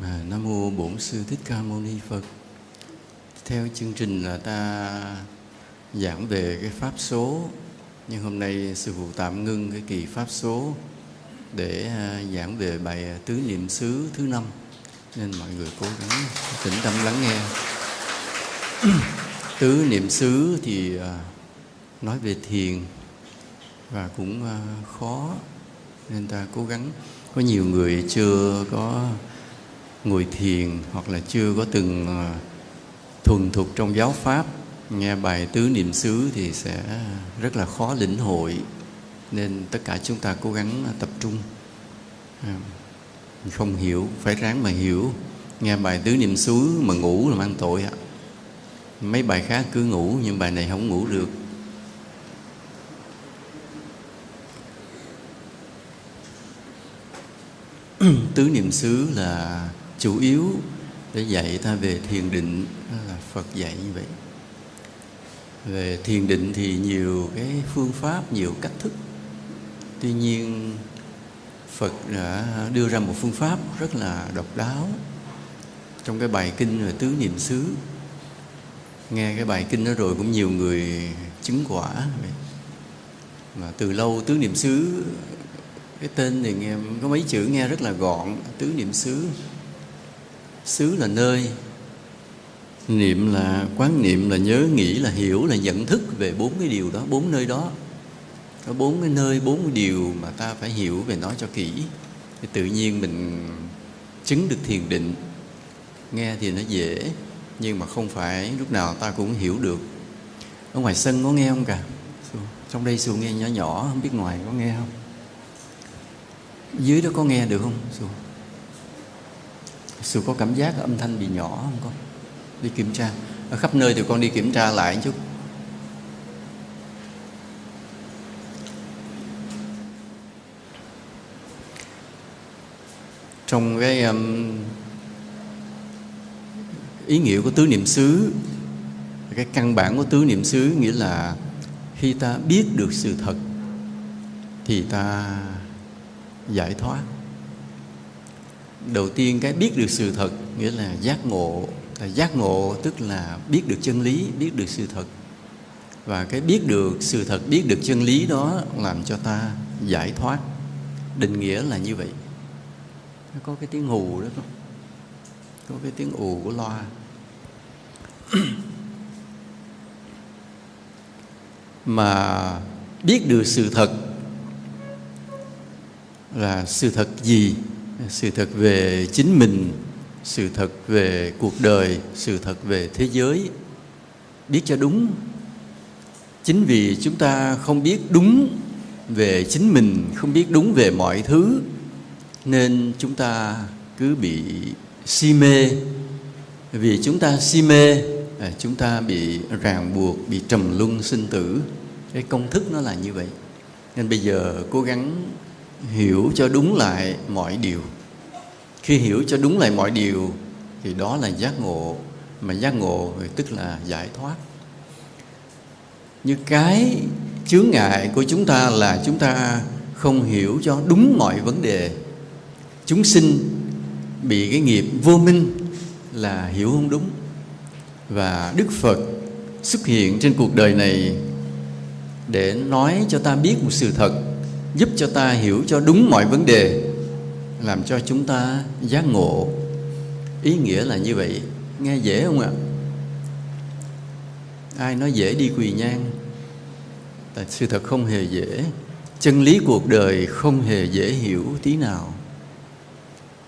mà Nam mô Bổn sư Thích Ca Mâu Ni Phật. Theo chương trình là ta giảng về cái pháp số, nhưng hôm nay sư phụ tạm ngưng cái kỳ pháp số để à, giảng về bài à, tứ niệm xứ thứ năm, nên mọi người cố gắng tĩnh tâm lắng nghe. tứ niệm xứ thì à, nói về thiền và cũng khó nên ta cố gắng có nhiều người chưa có ngồi thiền hoặc là chưa có từng ờ, thuần thục trong giáo pháp, nghe bài tứ niệm xứ thì sẽ rất là khó lĩnh hội. Nên tất cả chúng ta cố gắng ờ, tập trung. À, không hiểu, phải ráng mà hiểu. Nghe bài tứ niệm xứ mà ngủ là mang tội ạ. Mấy bài khác cứ ngủ, nhưng bài này không ngủ được. Tứ niệm xứ là chủ yếu để dạy ta về thiền định, đó là phật dạy như vậy. Về thiền định thì nhiều cái phương pháp, nhiều cách thức. Tuy nhiên, phật đã đưa ra một phương pháp rất là độc đáo. Trong cái bài kinh về tứ niệm xứ, nghe cái bài kinh đó rồi cũng nhiều người chứng quả. Vậy. mà từ lâu tứ niệm xứ, cái tên thì nghe, có mấy chữ nghe rất là gọn, tứ niệm xứ xứ là nơi. Niệm là, quán niệm là nhớ, nghĩ là hiểu, là nhận thức về bốn cái điều đó, bốn nơi đó. Có bốn cái nơi, bốn cái điều mà ta phải hiểu về nó cho kỹ. Thì tự nhiên mình chứng được thiền định. Nghe thì nó dễ, nhưng mà không phải lúc nào ta cũng hiểu được. Ở ngoài sân có nghe không cả? Trong đây xù nghe nhỏ nhỏ, không biết ngoài có nghe không? Dưới đó có nghe được không? Xù Sư có cảm giác âm thanh bị nhỏ không con? Đi kiểm tra. Ở khắp nơi thì con đi kiểm tra lại chút. Trong cái um, ý nghĩa của tứ niệm xứ cái căn bản của tứ niệm xứ nghĩa là khi ta biết được sự thật thì ta giải thoát đầu tiên cái biết được sự thật, nghĩa là giác ngộ là giác ngộ tức là biết được chân lý, biết được sự thật. Và cái biết được sự thật, biết được chân lý đó làm cho ta giải thoát. Định nghĩa là như vậy. Nó có cái tiếng hù đó không có cái tiếng ù của loa. Mà biết được sự thật là sự thật gì? Sự thật về chính mình, sự thật về cuộc đời, sự thật về thế giới. Biết cho đúng. Chính vì chúng ta không biết đúng về chính mình, không biết đúng về mọi thứ, nên chúng ta cứ bị si mê. Vì chúng ta si mê à, chúng ta bị ràng buộc, bị trầm luân sinh tử. Cái công thức nó là như vậy. Nên bây giờ cố gắng hiểu cho đúng lại mọi điều. Khi hiểu cho đúng lại mọi điều, thì đó là giác ngộ, mà giác ngộ thì tức là giải thoát. Như cái chướng ngại của chúng ta là chúng ta không hiểu cho đúng mọi vấn đề. Chúng sinh bị cái nghiệp vô minh là hiểu không đúng. Và đức phật xuất hiện trên cuộc đời này để nói cho ta biết một sự thật giúp cho ta hiểu cho đúng mọi vấn đề, làm cho chúng ta giác ngộ. Ý nghĩa là như vậy. Nghe dễ không ạ? Ai nói dễ đi quỳ nhang? Tại sự thật không hề dễ. Chân lý cuộc đời không hề dễ hiểu tí nào.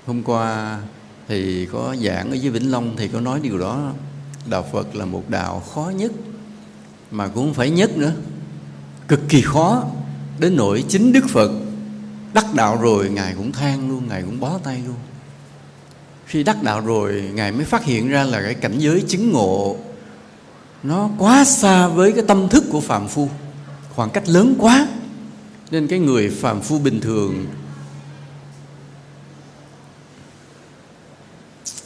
Hôm qua thì có giảng ở dưới vĩnh long, thì có nói điều đó. Đạo phật là một đạo khó nhất, mà cũng không phải nhất nữa. Cực kỳ khó đến nỗi chính đức phật đắc đạo rồi, ngài cũng than luôn, ngài cũng bó tay luôn khi đắc đạo rồi, ngài mới phát hiện ra là cái cảnh giới chứng ngộ nó quá xa với cái tâm thức của phàm phu khoảng cách lớn quá, nên cái người phàm phu bình thường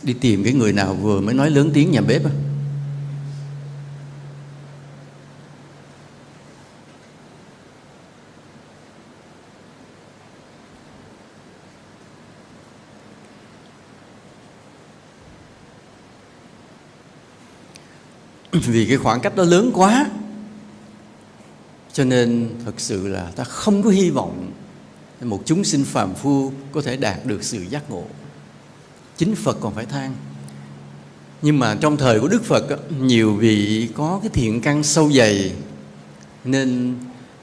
đi tìm cái người nào vừa mới nói lớn tiếng nhà bếp à? vì cái khoảng cách đó lớn quá. Cho nên thật sự là ta không có hy vọng một chúng sinh phàm phu có thể đạt được sự giác ngộ. Chính phật còn phải than. Nhưng mà trong thời của đức phật nhiều vị có cái thiện căn sâu dày nên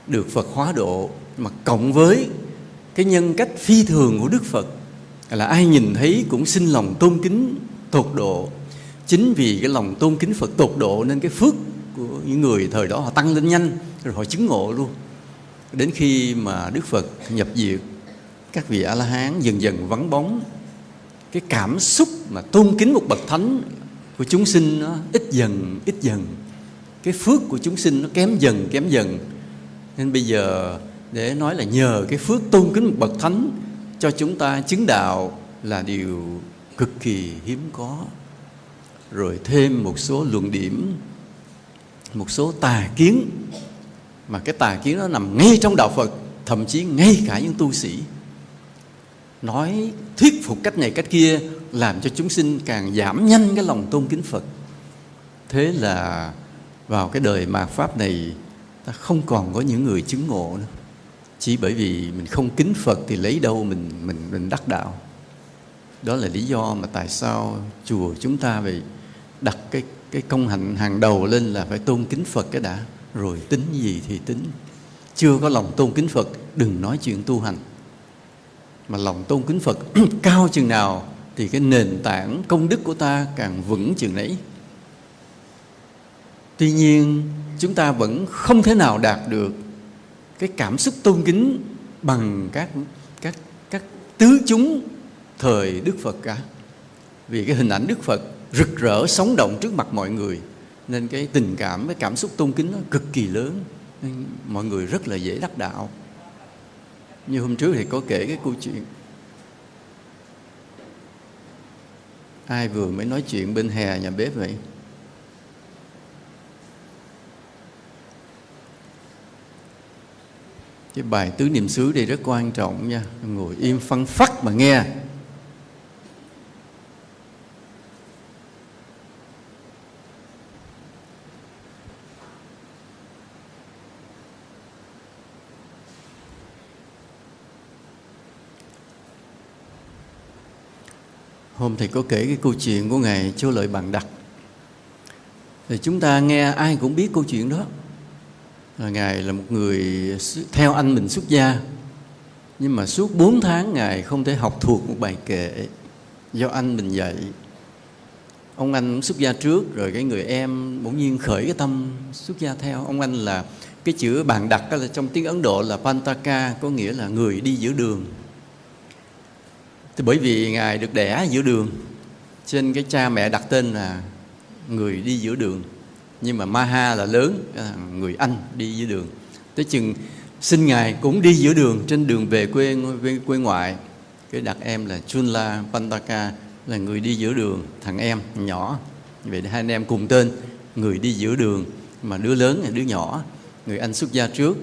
được phật hóa độ. Mà cộng với cái nhân cách phi thường của đức phật là ai nhìn thấy cũng sinh lòng tôn kính tột độ chính vì cái lòng tôn kính phật tột độ nên cái phước của những người thời đó họ tăng lên nhanh, rồi họ chứng ngộ luôn. Đến khi mà đức phật nhập diệt, các vị a la hán dần dần vắng bóng. Cái cảm xúc mà tôn kính một bậc thánh của chúng sinh nó ít dần ít dần. Cái phước của chúng sinh nó kém dần kém dần. Nên bây giờ để nói là nhờ cái phước tôn kính một bậc thánh cho chúng ta chứng đạo là điều cực kỳ hiếm có rồi thêm một số luận điểm, một số tà kiến. Mà cái tà kiến nó nằm ngay trong đạo Phật, thậm chí ngay cả những tu sĩ. Nói thuyết phục cách này cách kia làm cho chúng sinh càng giảm nhanh cái lòng tôn kính Phật. Thế là vào cái đời mạt pháp này, ta không còn có những người chứng ngộ nữa. Chỉ bởi vì mình không kính Phật thì lấy đâu mình mình mình đắc đạo. Đó là lý do mà tại sao chùa chúng ta về đặt cái cái công hạnh hàng đầu lên là phải tôn kính Phật cái đã. Rồi tính gì thì tính. Chưa có lòng tôn kính Phật, đừng nói chuyện tu hành. Mà lòng tôn kính Phật cao chừng nào thì cái nền tảng công đức của ta càng vững chừng nấy. Tuy nhiên, chúng ta vẫn không thể nào đạt được cái cảm xúc tôn kính bằng các các các tứ chúng thời Đức Phật cả. Vì cái hình ảnh Đức Phật rực rỡ, sống động trước mặt mọi người. Nên cái tình cảm, cái cảm xúc tôn kính nó cực kỳ lớn. Nên mọi người rất là dễ đắc đạo. Như hôm trước thì có kể cái câu chuyện. Ai vừa mới nói chuyện bên hè nhà bếp vậy? Cái bài tứ niệm xứ đây rất quan trọng nha. Ngồi im phân phắc mà nghe. Hôm thầy có kể cái câu chuyện của ngài chúa lợi bằng đặc thì chúng ta nghe ai cũng biết câu chuyện đó. Là ngài là một người theo anh mình xuất gia. Nhưng mà suốt 4 tháng ngài không thể học thuộc một bài kệ do anh mình dạy. Ông anh xuất gia trước, rồi cái người em bỗng nhiên khởi cái tâm xuất gia theo. Ông anh là cái chữ bàn đặt là trong tiếng ấn độ là pantaka, có nghĩa là người đi giữa đường thì bởi vì ngài được đẻ giữa đường trên cái cha mẹ đặt tên là người đi giữa đường. Nhưng mà Maha là lớn à, người Anh đi giữa đường. Tới chừng sinh ngài cũng đi giữa đường trên đường về quê quê, quê ngoại. Cái đặt em là Chunla Pantaka là người đi giữa đường thằng em nhỏ. Vậy hai anh em cùng tên người đi giữa đường. Mà đứa lớn là đứa nhỏ người anh xuất gia trước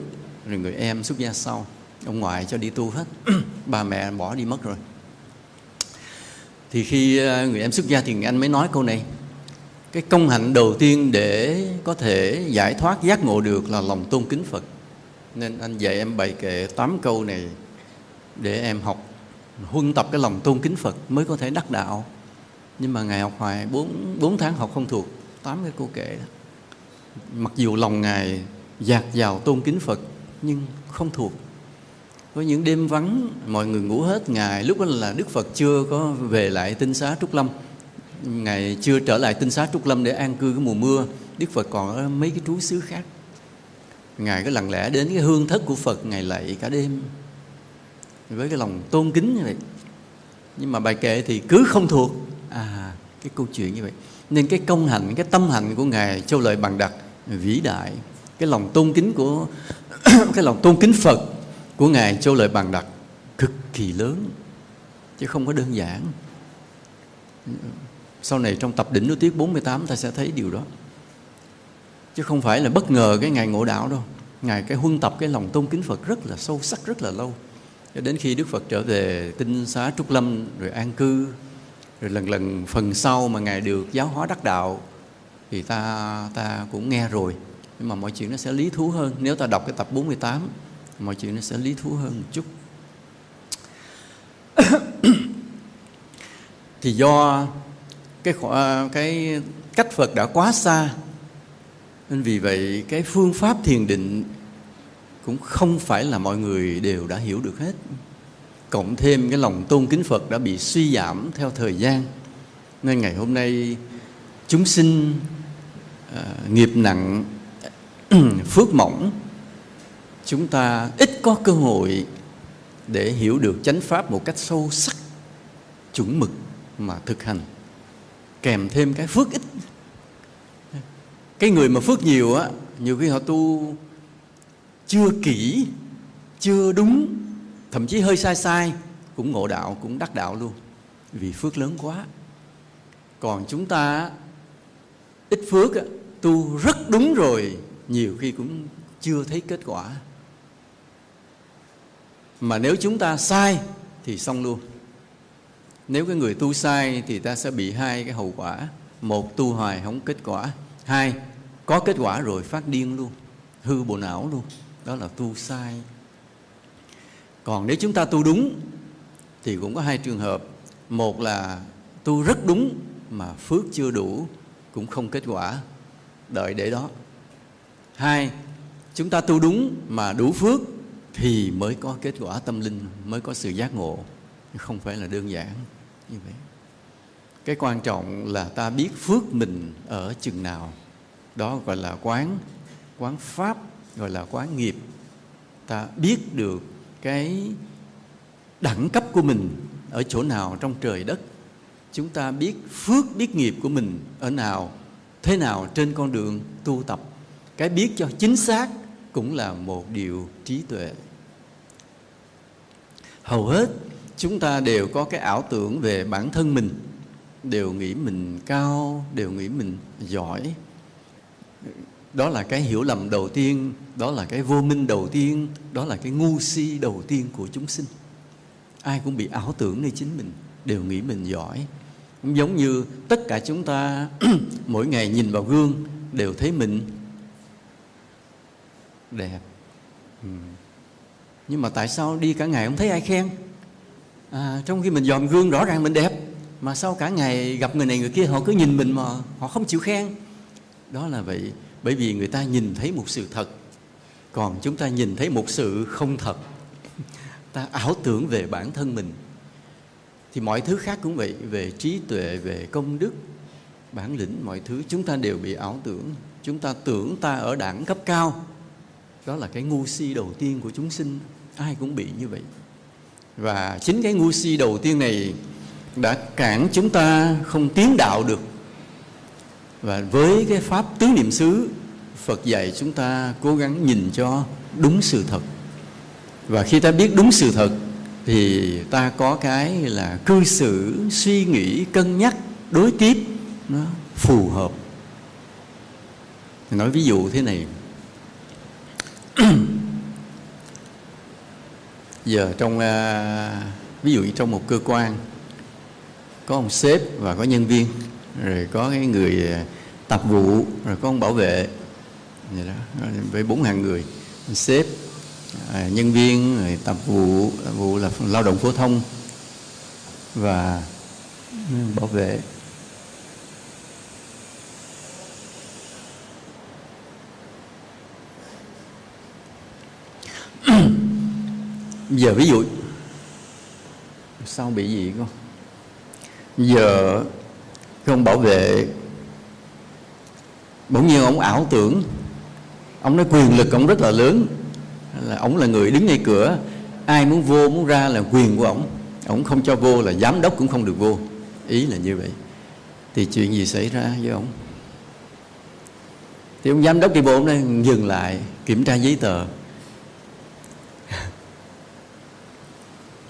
rồi người em xuất gia sau. Ông ngoại cho đi tu hết. Ba mẹ bỏ đi mất rồi thì khi ờ, người em xuất gia thì người anh mới nói câu này. Cái công hạnh đầu tiên để có thể giải thoát giác ngộ được là lòng tôn kính Phật. Nên anh dạy em bày kệ tám câu này để em học, huân tập cái lòng tôn kính Phật mới có thể đắc đạo. Nhưng mà ngài học hoài, bốn bốn tháng học không thuộc, tám cái câu kệ đó. Mặc dù lòng ngài dạt vào tôn kính Phật, nhưng không thuộc có những đêm vắng, mọi người ngủ hết. Ngày lúc đó là đức phật chưa có về lại tinh xá trúc lâm. Ngày chưa trở lại tinh xá trúc lâm để an cư cái mùa mưa, đức phật còn ở mấy cái trú xứ khác. Ngài cứ lặng lẽ đến cái hương thất của phật ngày lạy cả đêm. Với cái lòng tôn kính như vậy. Nhưng mà bài kệ thì cứ không thuộc. À cái câu chuyện như vậy. Nên cái công hạnh, cái tâm hạnh của ngài châu lợi bằng đặc vĩ đại. Cái lòng tôn kính của cái lòng tôn kính phật của Ngài Châu Lợi Bằng Đặc cực kỳ lớn, chứ không có đơn giản. Sau này trong tập đỉnh nối tiết 48 ta sẽ thấy điều đó. Chứ không phải là bất ngờ cái ngày ngộ đạo đâu. Ngài cái huân tập, cái lòng tôn kính Phật rất là sâu sắc, rất là lâu. Cho đến khi Đức Phật trở về tinh xá Trúc Lâm, rồi an cư, rồi lần lần phần sau mà ngài được giáo hóa đắc đạo, thì ta ta cũng nghe rồi. Nhưng mà mọi chuyện nó sẽ lý thú hơn. Nếu ta đọc cái tập 48 mọi chuyện nó sẽ lý thú hơn một chút. Thì do cái cái cách Phật đã quá xa nên vì vậy cái phương pháp thiền định cũng không phải là mọi người đều đã hiểu được hết. Cộng thêm cái lòng tôn kính Phật đã bị suy giảm theo thời gian nên ngày hôm nay chúng sinh uh, nghiệp nặng phước mỏng chúng ta ít có cơ hội để hiểu được chánh pháp một cách sâu sắc chuẩn mực mà thực hành. Kèm thêm cái phước ít cái người mà phước nhiều á nhiều khi họ tu chưa kỹ chưa đúng thậm chí hơi sai sai cũng ngộ đạo cũng đắc đạo luôn vì phước lớn quá. Còn chúng ta ít phước á, tu rất đúng rồi nhiều khi cũng chưa thấy kết quả mà nếu chúng ta sai thì xong luôn. Nếu cái người tu sai thì ta sẽ bị hai cái hậu quả. Một, tu hoài không kết quả. Hai, có kết quả rồi phát điên luôn. Hư bộ não luôn. Đó là tu sai. Còn nếu chúng ta tu đúng thì cũng có hai trường hợp. Một là tu rất đúng mà phước chưa đủ, cũng không kết quả. Đợi để đó. Hai, chúng ta tu đúng mà đủ phước thì mới có kết quả tâm linh, mới có sự giác ngộ. Không phải là đơn giản như vậy. Cái quan trọng là ta biết phước mình ở chừng nào. Đó gọi là quán quán pháp, gọi là quán nghiệp. Ta biết được cái đẳng cấp của mình ở chỗ nào trong trời đất. Chúng ta biết phước, biết nghiệp của mình ở nào, thế nào trên con đường tu tập. Cái biết cho chính xác cũng là một điều trí tuệ. Hầu hết chúng ta đều có cái ảo tưởng về bản thân mình đều nghĩ mình cao đều nghĩ mình giỏi. Đó là cái hiểu lầm đầu tiên đó là cái vô minh đầu tiên đó là cái ngu si đầu tiên của chúng sinh. Ai cũng bị ảo tưởng nơi chính mình đều nghĩ mình giỏi. Giống như tất cả chúng ta mỗi ngày nhìn vào gương đều thấy mình đẹp. Ừ. nhưng mà tại sao đi cả ngày không thấy ai khen? À, trong khi mình dòm gương rõ ràng mình đẹp mà sau cả ngày gặp người này người kia họ cứ nhìn mình mà họ không chịu khen. Đó là vậy bởi vì người ta nhìn thấy một sự thật còn chúng ta nhìn thấy một sự không thật. Ta ảo tưởng về bản thân mình. Thì mọi thứ khác cũng vậy về trí tuệ về công đức bản lĩnh mọi thứ chúng ta đều bị ảo tưởng. Chúng ta tưởng ta ở đẳng cấp cao đó là cái ngu si đầu tiên của chúng sinh. Ai cũng bị như vậy. Và chính cái ngu si đầu tiên này đã cản chúng ta không tiến đạo được. Và với cái pháp tứ niệm xứ, Phật dạy chúng ta cố gắng nhìn cho đúng sự thật. Và khi ta biết đúng sự thật, thì ta có cái là cư xử, suy nghĩ, cân nhắc, đối tiếp nó phù hợp. Nói ví dụ thế này giờ trong uh, ví dụ trong một cơ quan có ông sếp và có nhân viên rồi có cái người à, tập vụ rồi có ông bảo vệ vậy đó với bốn hàng người sếp à, nhân viên rồi tập vụ vụ là lao động phổ thông và ừ, bảo vệ. Giờ ví dụ, sao bị gì con? Giờ không bảo vệ, bỗng nhiên ông ảo tưởng, ông nói quyền lực ông rất là lớn. Là ông là người đứng ngay cửa, ai muốn vô muốn ra là quyền của ông. Ông không cho vô là giám đốc cũng không được vô. Ý là như vậy. Thì chuyện gì xảy ra với ông? Thì ông giám đốc đi bộ ông nói, dừng lại, kiểm tra giấy tờ.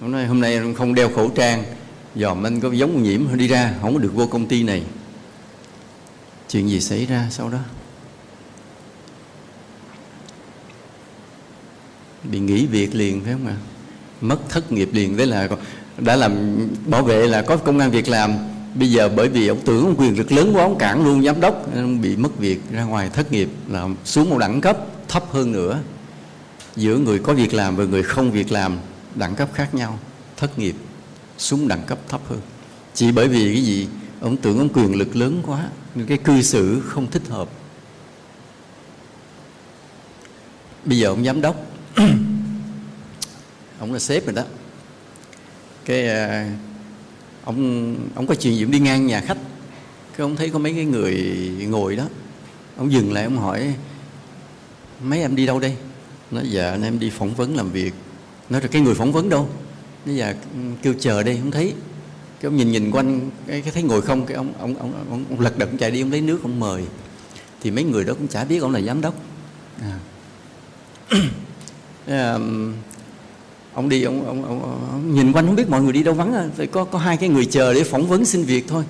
Hôm nay hôm nay ông không đeo khẩu trang. Dòm anh có giống nhiễm đi ra, không có được vô công ty này. Chuyện gì xảy ra sau đó? Bị nghỉ việc liền, phải không ạ? Mất thất nghiệp liền đấy là đã làm bảo vệ là có công an việc làm. Bây giờ bởi vì ông tưởng ông quyền lực lớn quá, ông cản luôn giám đốc ông bị mất việc, ra ngoài thất nghiệp là xuống một đẳng cấp, thấp hơn nữa. Giữa người có việc làm và người không việc làm đẳng cấp khác nhau, thất nghiệp, xuống đẳng cấp thấp hơn. Chỉ bởi vì cái gì? Ông tưởng ông quyền lực lớn quá, nên cái cư xử không thích hợp. Bây giờ ông giám đốc, ông là sếp rồi đó. Cái à, ông ông có chuyện gì đi ngang nhà khách. Cái ông thấy có mấy cái người ngồi đó, ông dừng lại ông hỏi, mấy em đi đâu đây? Nói dạ anh em đi phỏng vấn làm việc nói rồi cái người phỏng vấn đâu? Bây giờ ừ, kêu chờ đây không thấy. Cái ông nhìn nhìn quanh cái, cái thấy ngồi không cái ông ông ông ông, ông lật đật chạy đi ông lấy nước ông mời. Thì mấy người đó cũng chả biết ông là giám đốc. À. Ừ, ông đi ông, ông, ông, ông nhìn quanh không biết mọi người đi đâu vắng à. có có hai cái người chờ để phỏng vấn xin việc thôi.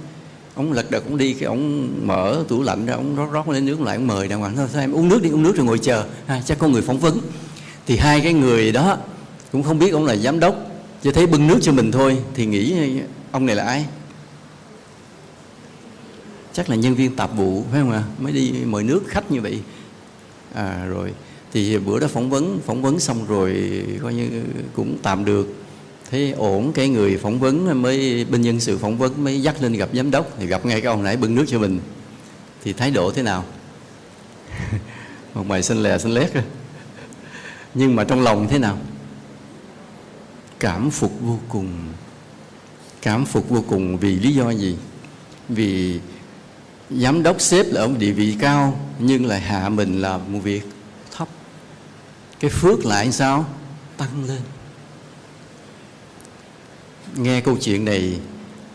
Ông lật đật ông đi cái ông mở tủ lạnh ra ông rót rót lên nước lại ông mời đàng hoàng. Thôi sao em uống nước đi uống nước rồi ngồi chờ. À, chắc có người phỏng vấn. Thì hai cái người đó cũng không biết ông là giám đốc chỉ thấy bưng nước cho mình thôi thì nghĩ ông này là ai? Chắc là nhân viên tạp vụ phải không ạ? Mới đi mời nước khách như vậy. À rồi. Thì bữa đó phỏng vấn phỏng vấn xong rồi coi như cũng tạm được. Thấy ổn cái người phỏng vấn mới bên nhân sự phỏng vấn mới dắt lên gặp giám đốc thì gặp ngay cái ông nãy bưng nước cho mình. Thì thái độ thế nào? Một bài xinh lè xinh lét. Nhưng mà trong lòng thế nào cảm phục vô cùng. Cảm phục vô cùng vì lý do gì? Vì giám đốc xếp là ông địa vị cao, nhưng lại hạ mình làm một việc thấp. Cái phước lại sao? Tăng lên. Nghe câu chuyện này,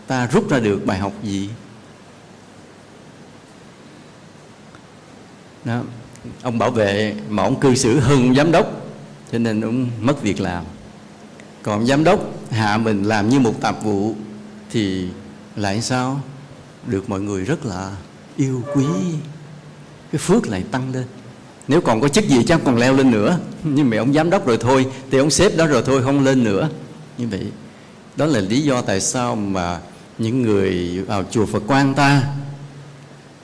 ta rút ra được bài học gì? Đó, ông bảo vệ mà ông cư xử hơn giám đốc, cho nên ông mất việc làm còn giám đốc hạ mình làm như một tạp vụ thì lại sao? Được mọi người rất là yêu quý. Cái phước lại tăng lên. Nếu còn có chức gì chắc còn leo lên nữa. Nhưng mà ông giám đốc rồi thôi, thì ông sếp đó rồi thôi, không lên nữa. Như vậy, đó là lý do tại sao mà những người vào chùa Phật quan ta,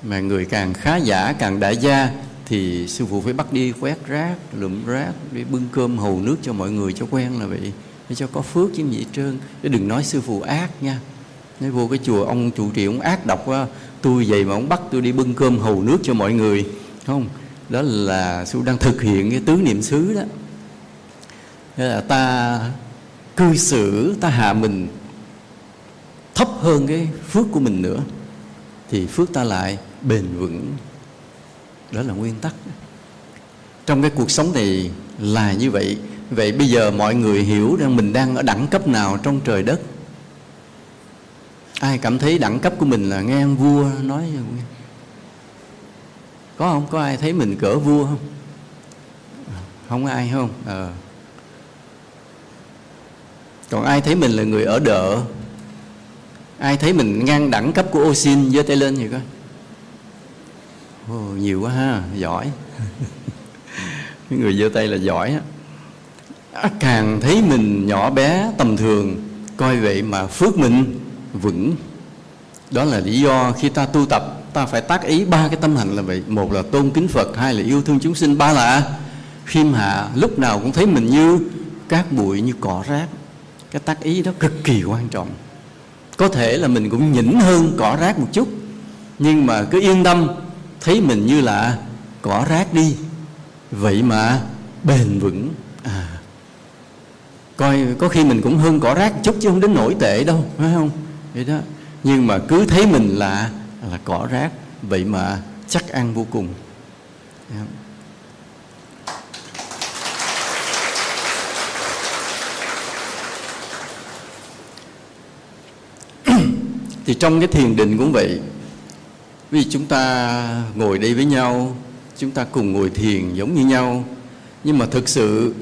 mà người càng khá giả, càng đại gia, thì sư phụ phải bắt đi quét rác lượm rác, đi bưng cơm hầu nước cho mọi người cho quen là vậy để cho có phước chứ gì trơn chứ đừng nói sư phụ ác nha. Nói vô cái chùa, ông trụ trì ông ác độc quá. Tôi vậy mà ông bắt tôi đi bưng cơm hầu nước cho mọi người. Không, đó là sư đang thực hiện cái tứ niệm xứ đó. Thế là ta cư xử, ta hạ mình thấp hơn cái phước của mình nữa, thì phước ta lại bền vững. Đó là nguyên tắc. Trong cái cuộc sống này là như vậy vậy bây giờ mọi người hiểu rằng mình đang ở đẳng cấp nào trong trời đất? Ai cảm thấy đẳng cấp của mình là nghe ông vua nói có không? Có ai thấy mình cỡ vua không? Không ai không? À. còn ai thấy mình là người ở đợ? Ai thấy mình ngang đẳng cấp của ô xin giơ tay lên gì coi? Oh, nhiều quá ha giỏi. Cái người giơ tay là giỏi á càng thấy mình nhỏ bé, tầm thường, coi vậy mà phước mình vững. Đó là lý do khi ta tu tập, ta phải tác ý ba cái tâm hạnh là vậy. Một là tôn kính phật, hai là yêu thương chúng sinh, ba là khiêm hạ. Lúc nào cũng thấy mình như cát bụi, như cỏ rác. Cái tác ý đó cực kỳ quan trọng. Có thể là mình cũng nhỉnh hơn cỏ rác một chút, nhưng mà cứ yên tâm, thấy mình như là cỏ rác đi. Vậy mà bền vững coi, có khi mình cũng hơn cỏ rác chút chứ không đến nổi tệ đâu, phải không? Vậy đó. Nhưng mà cứ thấy mình là là cỏ rác, vậy mà chắc ăn vô cùng. Dạ. Thì trong cái thiền định cũng vậy. Vì chúng ta ngồi đây với nhau, chúng ta cùng ngồi thiền giống như nhau. Nhưng mà thực sự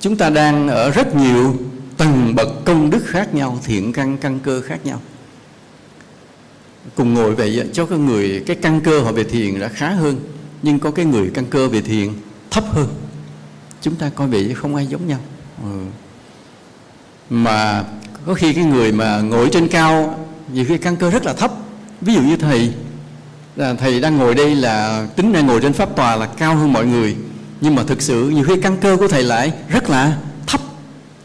chúng ta đang ở rất nhiều tầng bậc công đức khác nhau, thiện căn căn cơ khác nhau. Cùng ngồi vậy cho cái người, cái căn cơ họ về thiền đã khá hơn, nhưng có cái người căn cơ về thiền thấp hơn. Chúng ta coi vậy không ai giống nhau. Ừ. mà có khi cái người mà ngồi trên cao, nhiều khi căn cơ rất là thấp. Ví dụ như thầy, là thầy đang ngồi đây là, tính ra ngồi trên pháp tòa là cao hơn mọi người nhưng mà thực sự nhiều khi căn cơ của thầy lại rất là thấp.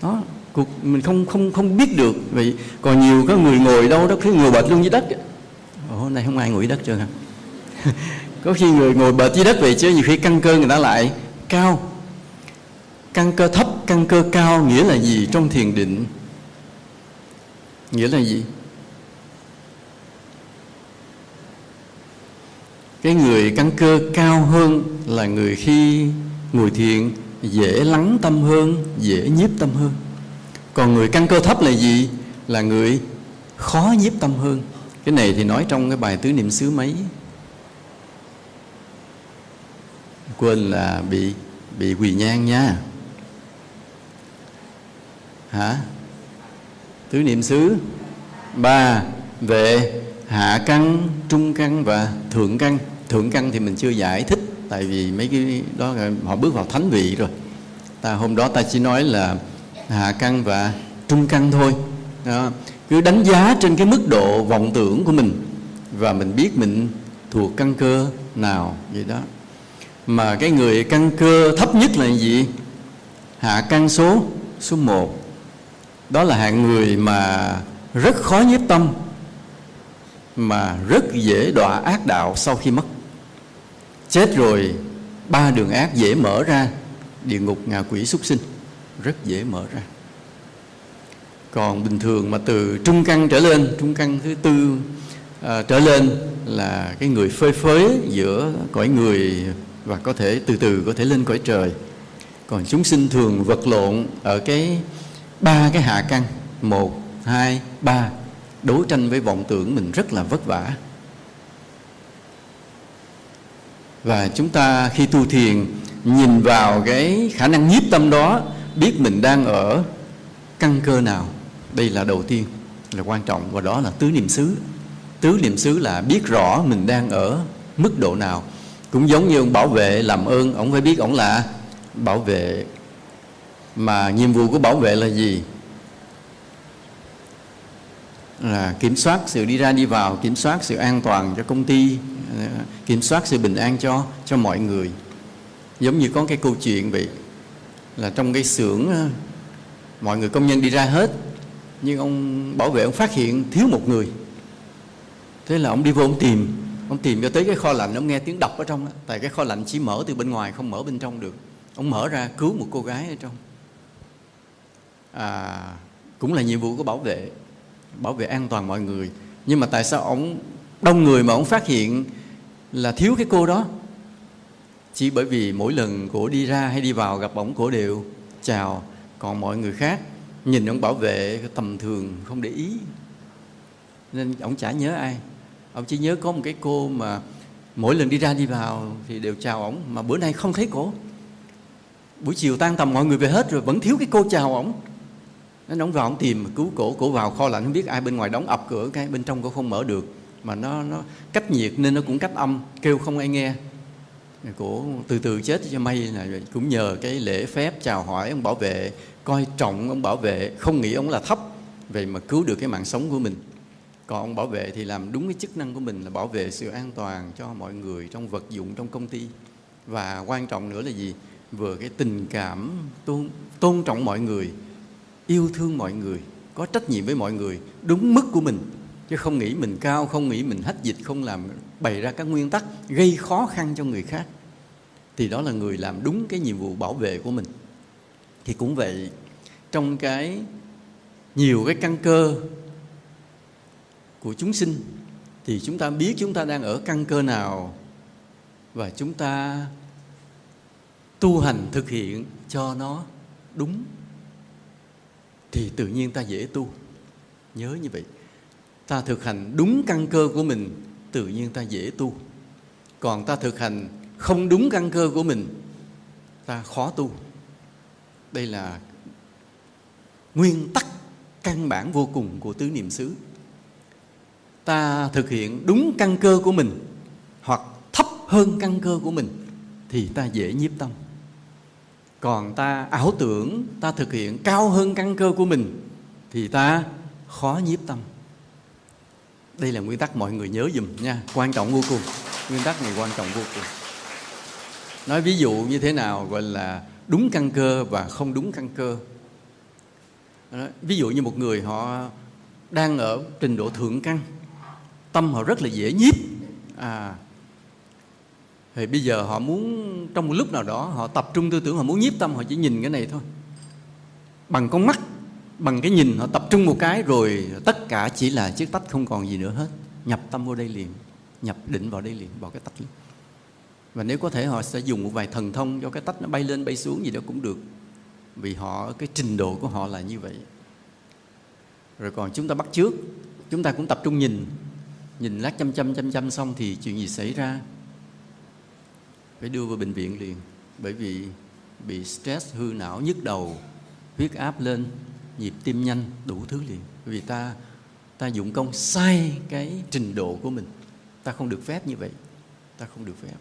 Đó cuộc mình không không không biết được. Vậy còn nhiều có người ngồi đâu đó khi ngồi bệt luôn dưới đất. Ồ, hôm nay không ai ngồi dưới đất chưa hả? Có khi người ngồi bệt dưới đất vậy chứ nhiều khi căn cơ người ta lại cao. Căn cơ thấp căn cơ cao nghĩa là gì trong thiền định? Nghĩa là gì? Cái người căn cơ cao hơn là người khi người thiện dễ lắng tâm hơn, dễ nhiếp tâm hơn. Còn người căn cơ thấp là gì? Là người khó nhiếp tâm hơn. Cái này thì nói trong cái bài tứ niệm xứ mấy? Quên là bị bị quỳ nhang nha. Hả? Tứ niệm xứ. Ba về hạ căn, trung căn và thượng căn. Thượng căn thì mình chưa giải thích tại vì mấy cái đó họ bước vào thánh vị rồi. Ta hôm đó ta chỉ nói là hạ căn và trung căn thôi. Đó. cứ đánh giá trên cái mức độ vọng tưởng của mình và mình biết mình thuộc căn cơ nào, vậy đó. Mà cái người căn cơ thấp nhất là gì? Hạ căn số số 1 đó là hạng người mà rất khó nhiếp tâm, mà rất dễ đọa ác đạo sau khi mất chết rồi ba đường ác dễ mở ra địa ngục ngạ quỷ súc sinh rất dễ mở ra. Còn bình thường mà từ trung căn trở lên trung căn thứ tư à, trở lên là cái người phơi phới giữa cõi người và có thể từ từ có thể lên cõi trời. Còn chúng sinh thường vật lộn ở cái ba cái hạ căn một hai ba đấu tranh với vọng tưởng mình rất là vất vả. Và chúng ta khi tu thiền, nhìn vào cái khả năng nhiếp tâm đó, biết mình đang ở căn cơ nào. Đây là đầu tiên, là quan trọng. Và đó là tứ niệm xứ. Tứ niệm xứ là biết rõ mình đang ở mức độ nào. Cũng giống như ông bảo vệ làm ơn, ông phải biết ông là bảo vệ. Mà nhiệm vụ của bảo vệ là gì? Là kiểm soát sự đi ra đi vào kiểm soát sự an toàn cho công ty ờ, kiểm soát sự bình an cho cho mọi người. Giống như có cái câu chuyện vậy là trong cái xưởng ờ, mọi người công nhân đi ra hết nhưng ông bảo vệ ông phát hiện thiếu một người. Thế là ông đi vô ông tìm ông tìm cho tới cái kho lạnh ông nghe tiếng đập ở trong đó. tại cái kho lạnh chỉ mở từ bên ngoài không mở bên trong được. Ông mở ra cứu một cô gái ở trong. À, cũng là nhiệm vụ của bảo vệ bảo vệ an toàn mọi người. Nhưng mà tại sao ông, đông người mà ông phát hiện là thiếu cái cô đó? Chỉ bởi vì mỗi lần cổ đi ra hay đi vào gặp ổng cổ đều, chào, còn mọi người khác, nhìn ông bảo vệ tầm thường, không để ý. Nên ông chả nhớ ai. Ông chỉ nhớ có một cái cô mà mỗi lần đi ra đi vào thì đều chào ổng, mà bữa nay không thấy cổ. Buổi chiều tan tầm mọi người về hết rồi, vẫn thiếu cái cô chào ổng nó đóng vào không tìm, cứu cổ cổ vào kho lạnh, không biết ai bên ngoài đóng ập cửa, cái bên trong cổ không mở được. Mà nó nó cách nhiệt nên nó cũng cách âm, kêu không ai nghe. Cổ từ từ chết cho may là cũng nhờ cái lễ phép chào hỏi, ông bảo vệ, coi trọng ông bảo vệ, không nghĩ ông là thấp. Về mà cứu được cái mạng sống của mình. Còn ông bảo vệ thì làm đúng cái chức năng của mình là bảo vệ sự an toàn cho mọi người trong vật dụng trong công ty. Và quan trọng nữa là gì? Vừa cái tình cảm tôn tôn trọng mọi người yêu thương mọi người, có trách nhiệm với mọi người, đúng mức của mình. Chứ không nghĩ mình cao, không nghĩ mình hách dịch, không làm, bày ra các nguyên tắc, gây khó khăn cho người khác. Thì đó là người làm đúng cái nhiệm vụ bảo vệ của mình. Thì cũng vậy, trong cái nhiều cái căn cơ của chúng sinh, thì chúng ta biết chúng ta đang ở căn cơ nào và chúng ta tu hành thực hiện cho nó đúng thì tự nhiên ta dễ tu. Nhớ như vậy. Ta thực hành đúng căn cơ của mình, tự nhiên ta dễ tu. Còn ta thực hành không đúng căn cơ của mình, ta khó tu. Đây là nguyên tắc căn bản vô cùng của tứ niệm xứ. Ta thực hiện đúng căn cơ của mình hoặc thấp hơn căn cơ của mình thì ta dễ nhiếp tâm còn ta, ảo tưởng, ta thực hiện cao hơn căn cơ của mình, thì ta khó nhiếp tâm. Đây là nguyên tắc mọi người nhớ dùm nha, quan trọng vô cùng. Nguyên tắc này quan trọng vô cùng. Nói ví dụ như thế nào gọi là đúng căn cơ và không đúng căn cơ. Ví dụ như một người họ đang ở trình độ thượng căn, tâm họ rất là dễ nhiếp. À thì bây giờ họ muốn, trong một lúc nào đó, họ tập trung tư tưởng, họ muốn nhiếp tâm, họ chỉ nhìn cái này thôi. Bằng con mắt, bằng cái nhìn, họ tập trung một cái rồi tất cả chỉ là chiếc tách không còn gì nữa hết. Nhập tâm vô đây liền, nhập định vào đây liền, bỏ cái tách liền và nếu có thể họ sẽ dùng một vài thần thông cho cái tách nó bay lên, bay xuống gì đó cũng được. Vì họ, cái trình độ của họ là như vậy. Rồi còn chúng ta bắt trước chúng ta cũng tập trung nhìn. Nhìn lát chăm chăm chăm chăm xong thì chuyện gì xảy ra? Phải đưa vào bệnh viện liền bởi vì bị stress hư não nhức đầu huyết áp lên nhịp tim nhanh đủ thứ liền. Vì ta ta dụng công sai cái trình độ của mình. Ta không được phép như vậy. Ta không được phép.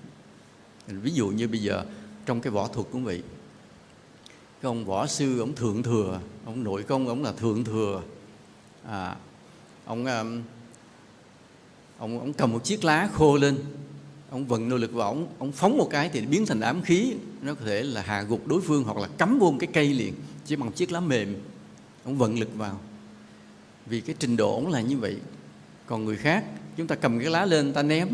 Ví dụ như bây giờ trong cái võ thuật cũng vậy. Cái ông võ sư ông thượng thừa ông nội công ông là thượng thừa. À, ông um, ông ông cầm một chiếc lá khô lên ông vận nội lực vào ông ông phóng một cái thì biến thành ám khí. Nó có thể là hạ gục đối phương hoặc là cắm vô một cái cây liền, chỉ bằng chiếc lá mềm. Ông vận lực vào. Vì cái trình độ ông là như vậy. Còn người khác, chúng ta cầm cái lá lên, ta ném.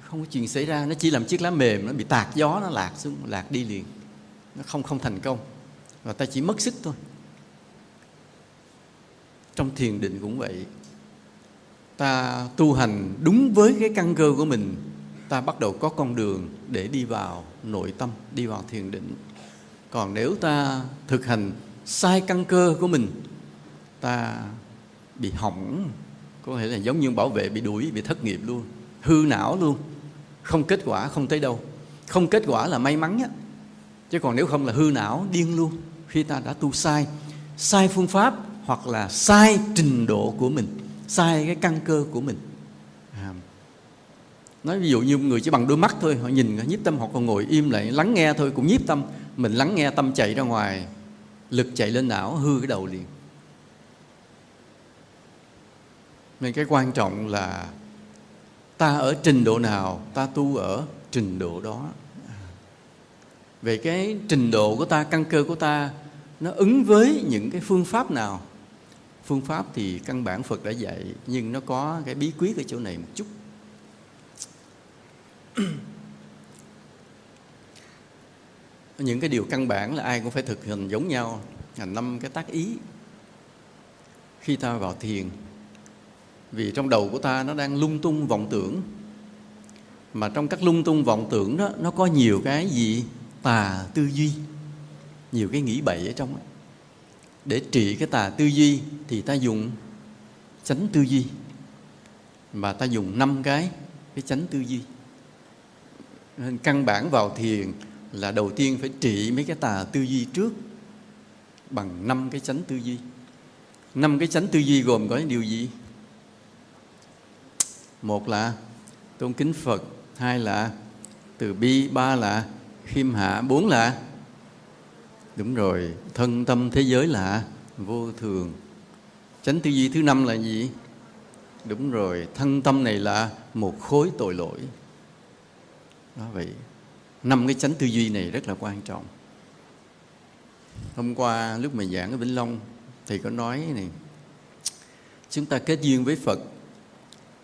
Không có chuyện xảy ra, nó chỉ làm chiếc lá mềm, nó bị tạt gió, nó lạc xuống, lạc đi liền. Nó không không thành công. Và ta chỉ mất sức thôi. Trong thiền định cũng vậy, ta tu hành đúng với cái căn cơ của mình ta bắt đầu có con đường để đi vào nội tâm, đi vào thiền định. Còn nếu ta thực hành sai căn cơ của mình, ta bị hỏng, có thể là giống như bảo vệ, bị đuổi, bị thất nghiệp luôn, hư não luôn, không kết quả không tới đâu. Không kết quả là may mắn á. Chứ còn nếu không là hư não điên luôn, khi ta đã tu sai sai phương pháp hoặc là sai trình độ của mình, sai cái căn cơ của mình nói ví dụ như người chỉ bằng đôi mắt thôi, họ nhìn nhiếp tâm, họ còn ngồi im lại, lắng nghe thôi, cũng nhiếp tâm. Mình lắng nghe tâm chạy ra ngoài, lực chạy lên não, hư cái đầu liền. Nên cái quan trọng là ta ở trình độ nào, ta tu ở trình độ đó. Về cái trình độ của ta, căn cơ của ta, nó ứng với những cái phương pháp nào? Phương pháp thì căn bản phật đã dạy, nhưng nó có cái bí quyết ở chỗ này một chút. những cái điều căn bản là ai cũng phải thực hành giống nhau, là năm cái tác ý khi ta vào thiền, vì trong đầu của ta nó đang lung tung vọng tưởng, mà trong các lung tung vọng tưởng đó, nó có nhiều cái gì tà tư duy, nhiều cái nghĩ bậy ở trong đó. để trị cái tà tư duy thì ta dùng chánh tư duy, mà ta dùng năm cái cái chánh tư duy nên căn bản vào thiền là đầu tiên phải trị mấy cái tà tư duy trước bằng năm cái chánh tư duy. Năm cái chánh tư duy gồm có điều gì? Một là tôn kính phật, hai là từ bi, ba là khiêm hạ, bốn là đúng rồi, thân tâm thế giới là vô thường. Chánh tư duy thứ năm là gì? Đúng rồi, thân tâm này là một khối tội lỗi đó, vậy năm cái chánh tư duy này rất là quan trọng. Hôm qua lúc mà giảng ở vĩnh long thì có nói này, chúng ta kết duyên với phật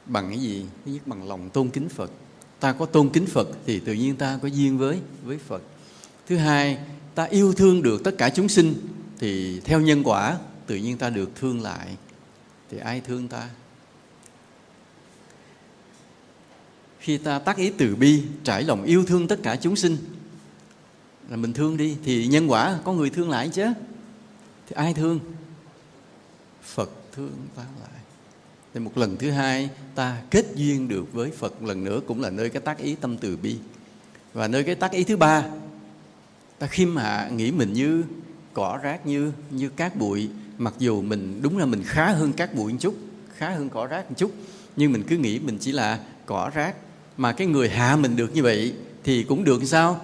bằng cái gì? Thứ nhất bằng lòng tôn kính phật. Ta có tôn kính phật thì tự nhiên ta có duyên với với phật. Thứ hai, ta yêu thương được tất cả chúng sinh thì theo nhân quả tự nhiên ta được thương lại. Thì ai thương ta? Khi ta tác ý từ bi, trải lòng yêu thương tất cả chúng sinh. Là mình thương đi, thì nhân quả có người thương lại chứ. Thì ai thương? Phật thương ta lại. Thì một lần thứ hai, ta kết duyên được với phật. Lần nữa cũng là nơi cái tác ý tâm từ bi. Và nơi cái tác ý thứ ba, ta khiêm hạ, nghĩ mình như cỏ rác, như như cát bụi. Mặc dù mình, đúng là mình khá hơn cát bụi một chút, khá hơn cỏ rác một chút. Nhưng mình cứ nghĩ mình chỉ là cỏ rác mà cái người hạ mình được như vậy thì cũng được sao?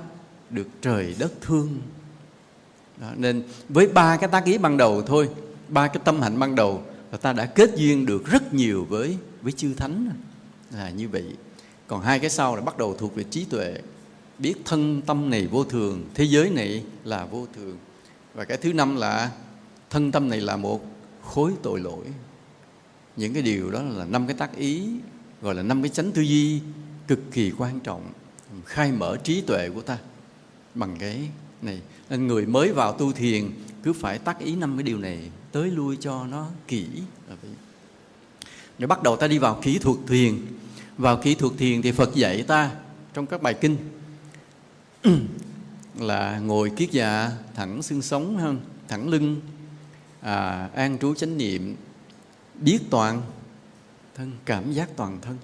Được trời đất thương. Đó, nên với ba cái tác ý ban đầu thôi ba cái tâm hạnh ban đầu là ta đã kết duyên được rất nhiều với với chư thánh là như vậy. Còn hai cái sau là bắt đầu thuộc về trí tuệ. Biết thân tâm này vô thường thế giới này là vô thường. Và cái thứ năm là thân tâm này là một khối tội lỗi. Những cái điều đó là năm cái tác ý gọi là năm cái chánh tư duy cực kỳ quan trọng khai mở trí tuệ của ta bằng cái này. Nên người mới vào tu thiền cứ phải tác ý năm cái điều này tới lui cho nó kỹ. Rồi bắt đầu ta đi vào kỹ thuật thiền. Vào kỹ thuật thiền thì Phật dạy ta trong các bài kinh. Là ngồi kiết dạ thẳng xương sống hơn thẳng lưng à, an trú chánh niệm biết toàn thân cảm giác toàn thân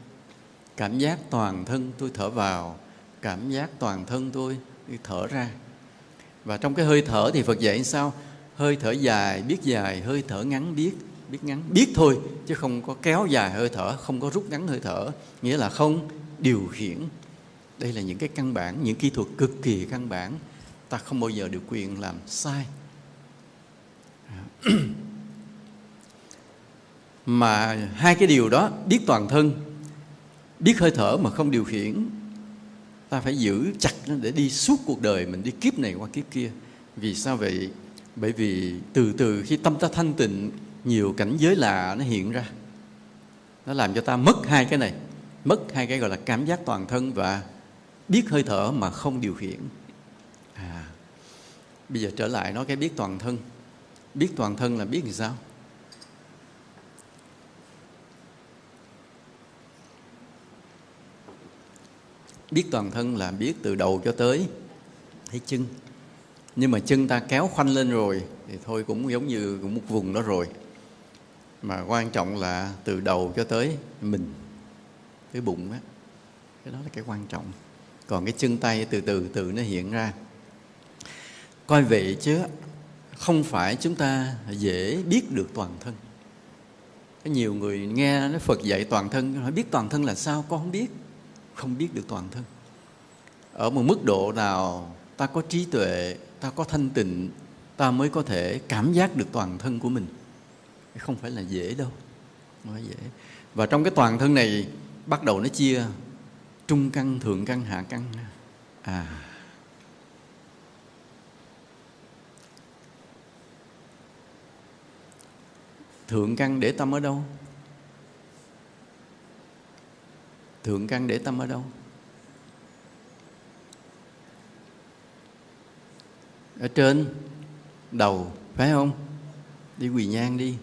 cảm giác toàn thân tôi thở vào. Cảm giác toàn thân tôi thở ra. Và trong cái hơi thở thì Phật dạy sao? Hơi thở dài, biết dài, hơi thở ngắn, biết biết ngắn. Biết thôi, chứ không có kéo dài hơi thở, không có rút ngắn hơi thở. Nghĩa là không điều khiển. Đây là những cái căn bản, những kỹ thuật cực kỳ căn bản. Ta không bao giờ được quyền làm sai. Mà hai cái điều đó, biết toàn thân biết hơi thở mà không điều khiển, ta phải giữ chặt nó để đi suốt cuộc đời mình đi kiếp này qua kiếp kia. Vì sao vậy? Bởi vì từ từ khi tâm ta thanh tịnh, nhiều cảnh giới lạ nó hiện ra. Nó làm cho ta mất hai cái này, mất hai cái gọi là cảm giác toàn thân và biết hơi thở mà không điều khiển. À bây giờ trở lại nói cái biết toàn thân. Biết toàn thân là biết làm sao? Biết toàn thân là biết từ đầu cho tới. Thấy chân. Nhưng mà chân ta kéo khoanh lên rồi, thì thôi cũng giống như cũng một vùng đó rồi. Mà quan trọng là từ đầu cho tới mình, cái bụng á, cái đó là cái quan trọng. Còn cái chân tay từ từ từ nó hiện ra. Coi vậy chứ, không phải chúng ta dễ biết được toàn thân. Có nhiều người nghe nói Phật dạy toàn thân hỏi biết toàn thân là sao con không biết không biết được toàn thân. Ở một mức độ nào ta có trí tuệ, ta có thanh tịnh, ta mới có thể cảm giác được toàn thân của mình? Không phải là dễ đâu, không phải dễ. Và trong cái toàn thân này bắt đầu nó chia trung căn, thượng căn, hạ căn à. Thượng căn để tâm ở đâu? Thượng căn để tâm ở đâu? Ở trên đầu, phải không? Đi quỳ nhang đi.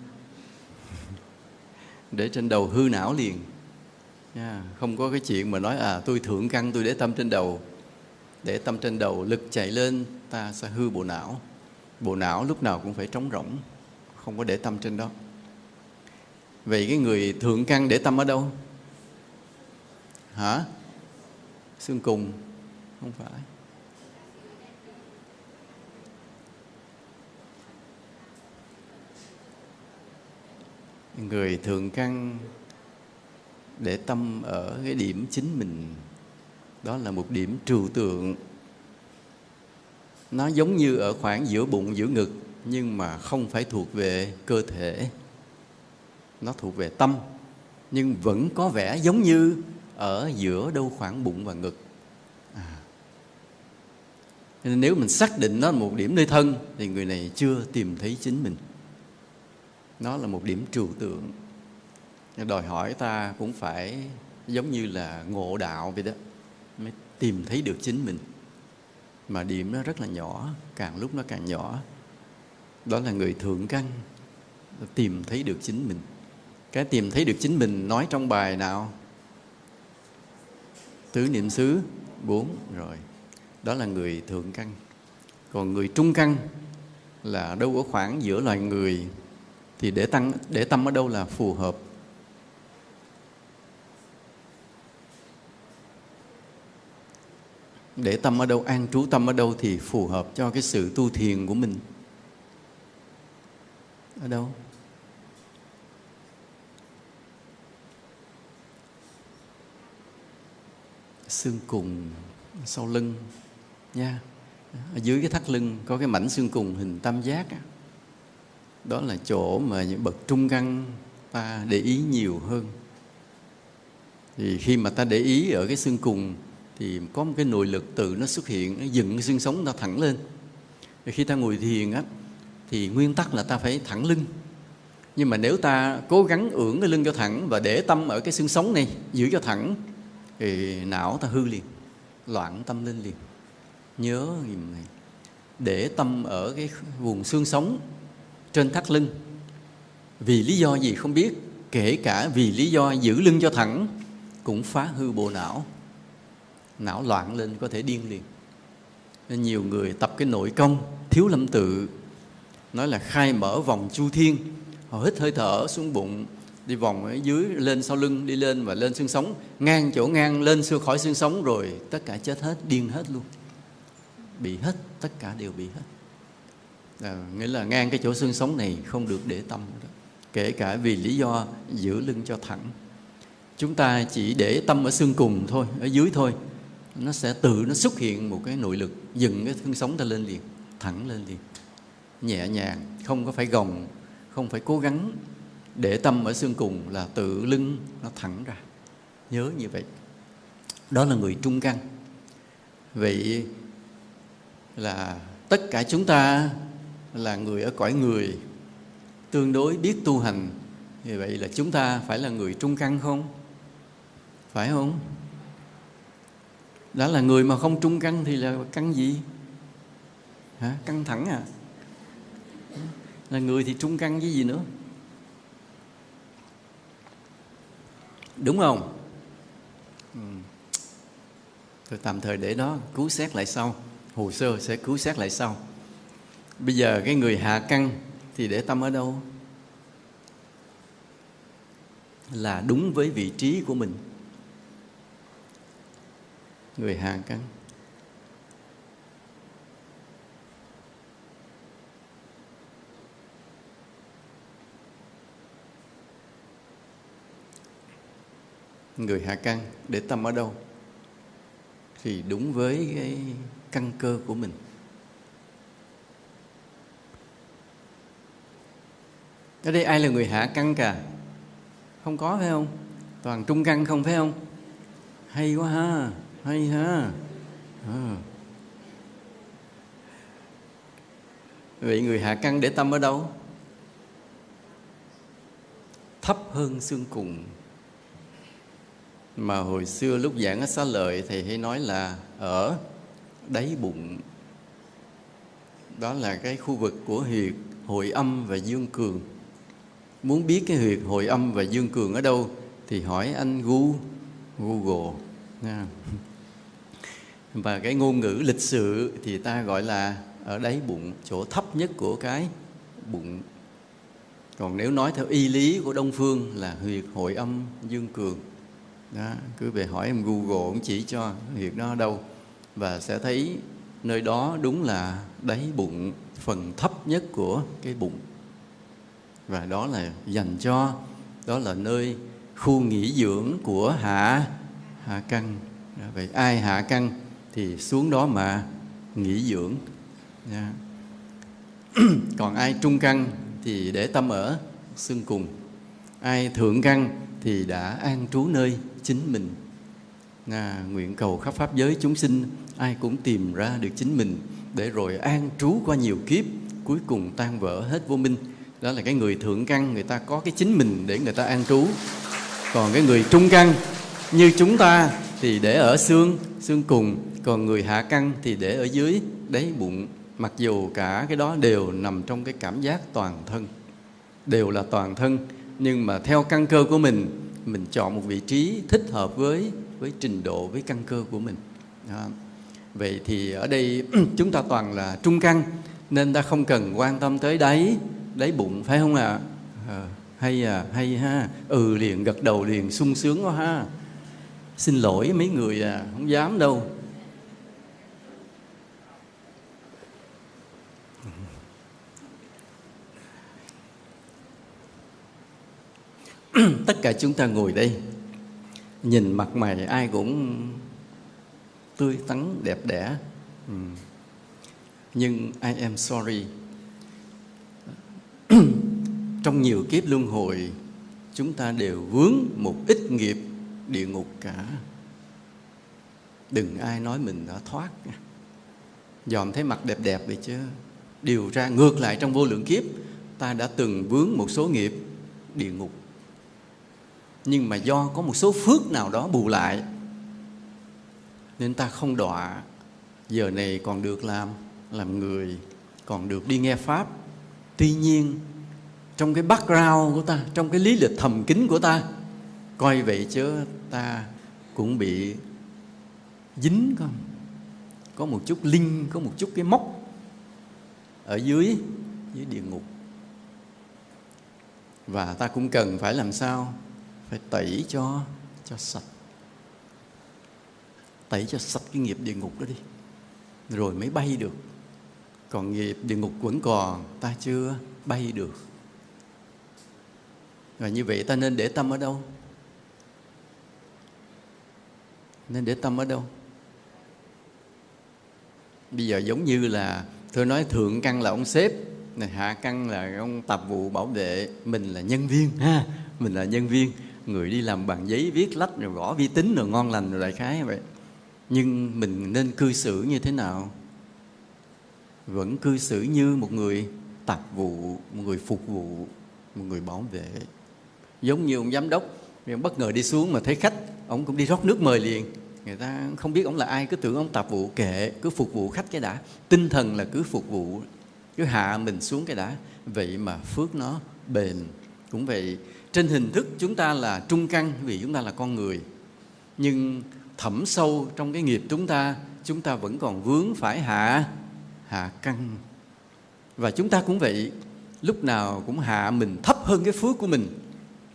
Để trên đầu hư não liền. Nha, không có cái chuyện mà nói à tôi thượng căn, tôi để tâm trên đầu. Để tâm trên đầu, lực chạy lên, ta sẽ hư bộ não. Bộ não lúc nào cũng phải trống rỗng, không có để tâm trên đó. Vậy cái người thượng căn để tâm ở đâu? Hả? Xương cùng, không phải. Người thường căn để tâm ở cái điểm chính mình, đó là một điểm trừu tượng. Nó giống như ở khoảng giữa bụng, giữa ngực, nhưng mà không phải thuộc về cơ thể. Nó thuộc về tâm, nhưng vẫn có vẻ giống như ở giữa đâu khoảng bụng và ngực. À. nên nếu mình xác định nó là một điểm nơi thân, thì người này chưa tìm thấy chính mình. Nó là một điểm trừu tượng. Đòi hỏi ta cũng phải giống như là ngộ đạo vậy đó, mới tìm thấy được chính mình. Mà điểm nó rất là nhỏ, càng lúc nó càng nhỏ, đó là người thượng căn, tìm thấy được chính mình. Cái tìm thấy được chính mình nói trong bài nào? Tứ niệm xứ bốn rồi. Đó là người thượng căn. Còn người trung căn là đâu ở khoảng giữa loài người, thì để tăng, để tâm ở đâu là phù hợp. Để tâm ở đâu, an trú tâm ở đâu thì phù hợp cho cái sự tu thiền của mình. Ở đâu? Xương cùng sau lưng, nha. Ở dưới cái thắt lưng có cái mảnh xương cùng hình tam giác đó là chỗ mà những bậc trung căn ta để ý nhiều hơn. Thì khi mà ta để ý ở cái xương cùng thì có một cái nội lực tự nó xuất hiện, nó dựng xương sống ta thẳng lên. Thì khi ta ngồi thiền á, thì nguyên tắc là ta phải thẳng lưng. Nhưng mà nếu ta cố gắng ưỡn cái lưng cho thẳng và để tâm ở cái xương sống này, giữ cho thẳng thì não ta hư liền, loạn tâm linh liền. Nhớ dùm này. Để tâm ở cái vùng xương sống trên thắt lưng. Vì lý do gì không biết, kể cả vì lý do giữ lưng cho thẳng, cũng phá hư bộ não. Não loạn lên có thể điên liền. Nên nhiều người tập cái nội công thiếu lâm tự, nói là khai mở vòng chu thiên. Họ hít hơi thở xuống bụng đi vòng ở dưới lên sau lưng đi lên và lên xương sống. Ngang chỗ ngang lên xương khỏi xương sống rồi tất cả chết hết điên hết luôn. Bị hết tất cả đều bị hết. À, nghĩa là ngang cái chỗ xương sống này không được để tâm đó. kể cả vì lý do giữ lưng cho thẳng. Chúng ta chỉ để tâm ở xương cùng thôi ở dưới thôi. Nó sẽ tự nó xuất hiện một cái nội lực dừng cái xương sống ta lên liền thẳng lên liền. Nhẹ nhàng không có phải gồng không phải cố gắng để tâm ở xương cùng là tự lưng nó thẳng ra. Nhớ như vậy. Đó là người trung căn. Vậy là tất cả chúng ta là người ở cõi người, tương đối biết tu hành. Như vậy là chúng ta phải là người trung căn không? Phải không? Đó là người mà không trung căn thì là căn gì? Hả? Căng thẳng à? Là người thì trung căn với gì nữa? Đúng không? Ừ. tôi tạm thời để đó, cứu xét lại sau. Hồ sơ sẽ cứu xét lại sau. Bây giờ cái người hạ căn thì để tâm ở đâu? Là đúng với vị trí của mình. Người hạ căn người hạ căn để tâm ở đâu thì đúng với cái căn cơ của mình. Ở đây ai là người hạ căn cả? Không có, phải không? Toàn trung căn không, phải không? Hay quá ha, hay ha. À. vậy người hạ căn để tâm ở đâu? Thấp hơn xương cùng mà hồi xưa lúc giảng ở xá lợi thầy hay nói là ở đáy bụng. Đó là cái khu vực của huyệt hội âm và dương cường. Muốn biết cái huyệt hội âm và dương cường ở đâu thì hỏi anh Gu, Google, nha. và cái ngôn ngữ lịch sự thì ta gọi là ở đáy bụng, chỗ thấp nhất của cái bụng. Còn nếu nói theo y lý của đông phương là huyệt hội âm dương cường đó, cứ về hỏi em Google cũng chỉ cho huyệt đó ở đâu. Và sẽ thấy nơi đó đúng là đáy bụng phần thấp nhất của cái bụng. Và đó là dành cho đó là nơi khu nghỉ dưỡng của hạ hạ căn vậy ai hạ căn thì xuống đó mà nghỉ dưỡng. Nha. còn ai trung căn thì để tâm ở xương cùng. Ai thượng căn thì đã an trú nơi chính mình. À, nguyện cầu khắp pháp giới chúng sinh ai cũng tìm ra được chính mình để rồi an trú qua nhiều kiếp cuối cùng tan vỡ hết vô minh. Đó là cái người thượng căn người ta có cái chính mình để người ta an trú. Còn cái người trung căn như chúng ta thì để ở xương xương cùng còn người hạ căn thì để ở dưới đáy bụng. Mặc dù cả cái đó đều nằm trong cái cảm giác toàn thân đều là toàn thân nhưng mà theo căn cơ của mình mình chọn một vị trí thích hợp với với trình độ với căn cơ của mình đó. vậy thì ở đây chúng ta toàn là trung căn nên ta không cần quan tâm tới đáy đáy bụng phải không ạ à? à, hay à hay ha ừ liền gật đầu liền sung sướng quá ha xin lỗi mấy người à không dám đâu tất cả chúng ta ngồi đây, nhìn mặt mày ai cũng tươi tắn, đẹp đẽ. Ừ. nhưng I am sorry. Trong nhiều kiếp luân hồi, chúng ta đều vướng một ít nghiệp địa ngục cả. Đừng ai nói mình đã thoát. Dòm thấy mặt đẹp đẹp vậy chứ. Điều ra ngược lại trong vô lượng kiếp, ta đã từng vướng một số nghiệp địa ngục nhưng mà do có một số phước nào đó bù lại, nên ta không đọa, giờ này còn được làm làm người, còn được đi nghe pháp. Tuy nhiên, trong cái background của ta, trong cái lý lịch thầm kín của ta, coi vậy chứ ta cũng bị dính con có một chút linh, có một chút cái móc ở dưới dưới địa ngục. Và ta cũng cần phải làm sao? Phải tẩy cho cho sạch. Tẩy cho sạch cái nghiệp địa ngục đó đi. Rồi mới bay được. Còn nghiệp địa ngục vẫn còn, ta chưa bay được. Và như vậy ta nên để tâm ở đâu? Nên để tâm ở đâu? Bây giờ giống như là tôi nói thượng căn là ông sếp, này hạ căn là ông tập vụ bảo vệ, mình là nhân viên, ha, mình là nhân viên người đi làm bằng giấy, viết lách rồi gõ vi tính rồi ngon lành rồi đại khái vậy. Nhưng mình nên cư xử như thế nào? Vẫn cư xử như một người tạp vụ, một người phục vụ, một người bảo vệ. Giống như ông giám đốc ông bất ngờ đi xuống mà thấy khách, ông cũng đi rót nước mời liền. Người ta không biết ông là ai, cứ tưởng ông tạp vụ kệ, cứ phục vụ khách cái đã. Tinh thần là cứ phục vụ, cứ hạ mình xuống cái đã. Vậy mà phước nó bền. Cũng vậy trên hình thức chúng ta là trung căn vì chúng ta là con người. Nhưng thẩm sâu trong cái nghiệp chúng ta chúng ta vẫn còn vướng phải hạ hạ căn. Và chúng ta cũng vậy, lúc nào cũng hạ mình thấp hơn cái phước của mình.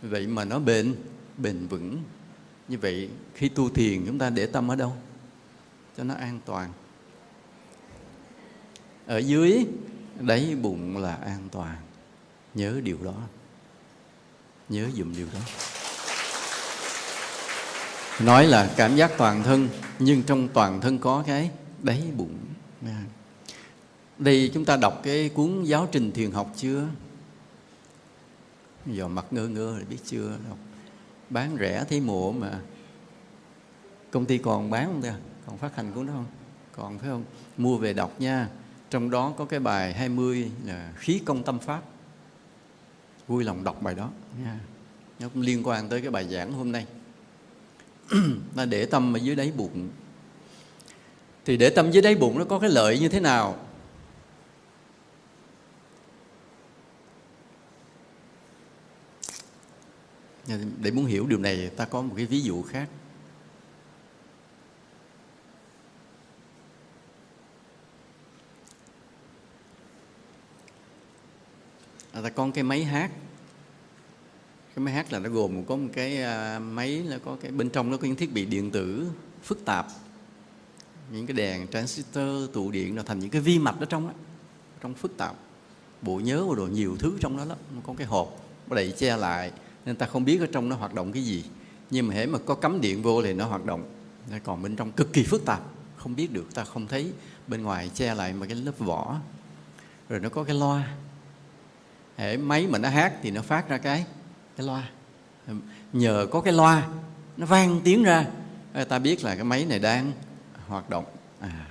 Vậy mà nó bền bền vững. Như vậy, khi tu thiền chúng ta để tâm ở đâu? Cho nó an toàn. Ở dưới, đáy bụng là an toàn. Nhớ điều đó nhớ dùm điều đó. Nói là cảm giác toàn thân, nhưng trong toàn thân có cái đáy bụng. Đây chúng ta đọc cái cuốn giáo trình thiền học chưa? Giờ mặt ngơ ngơ thì biết chưa? Đọc. Bán rẻ thấy mùa mà. Công ty còn bán không ta? Còn phát hành cuốn đó không? Còn phải không? Mua về đọc nha. Trong đó có cái bài 20 là khí công tâm pháp vui lòng đọc bài đó. Nha nó cũng liên quan tới cái bài giảng hôm nay. Ta để tâm ở dưới đáy bụng. Thì để tâm dưới đáy bụng nó có cái lợi như thế nào? Để muốn hiểu điều này ta có một cái ví dụ khác ta con cái máy hát. Cái máy hát là nó gồm có một cái à, máy nó có cái, bên trong nó có những thiết bị điện tử phức tạp. Những cái đèn transistor tụ điện nó thành những cái vi mạch ở trong đó trong phức tạp. Bộ nhớ và đồ nhiều thứ trong đó lắm có cái hộp, nó đậy che lại, nên ta không biết ở trong nó hoạt động cái gì. Nhưng mà hễ mà có cắm điện vô thì nó hoạt động. Còn bên trong cực kỳ phức tạp, không biết được, ta không thấy. Bên ngoài che lại mà cái lớp vỏ. Rồi nó có cái loa hệ máy mà nó hát thì nó phát ra cái cái loa. Nhờ có cái loa nó vang tiếng ra. Ta biết là cái máy này đang hoạt động. À,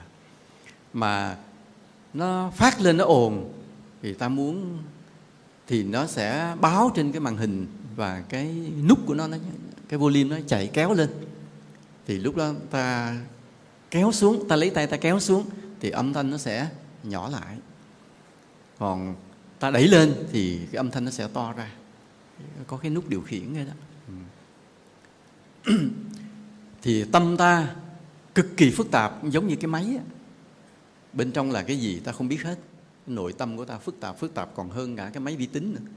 mà nó phát lên nó ồn thì ta muốn thì nó sẽ báo trên cái màn hình và cái nút của nó, nó cái volume nó chạy kéo lên. Thì lúc đó ta kéo xuống ta lấy tay ta kéo xuống thì âm thanh nó sẽ nhỏ lại. Còn ta đẩy lên thì cái âm thanh nó sẽ to ra. Có cái nút điều khiển ngay đó. Ừ. thì tâm ta cực kỳ phức tạp giống như cái máy á. bên trong là cái gì ta không biết hết. Nội tâm của ta phức tạp phức tạp còn hơn cả cái máy vi tính nữa.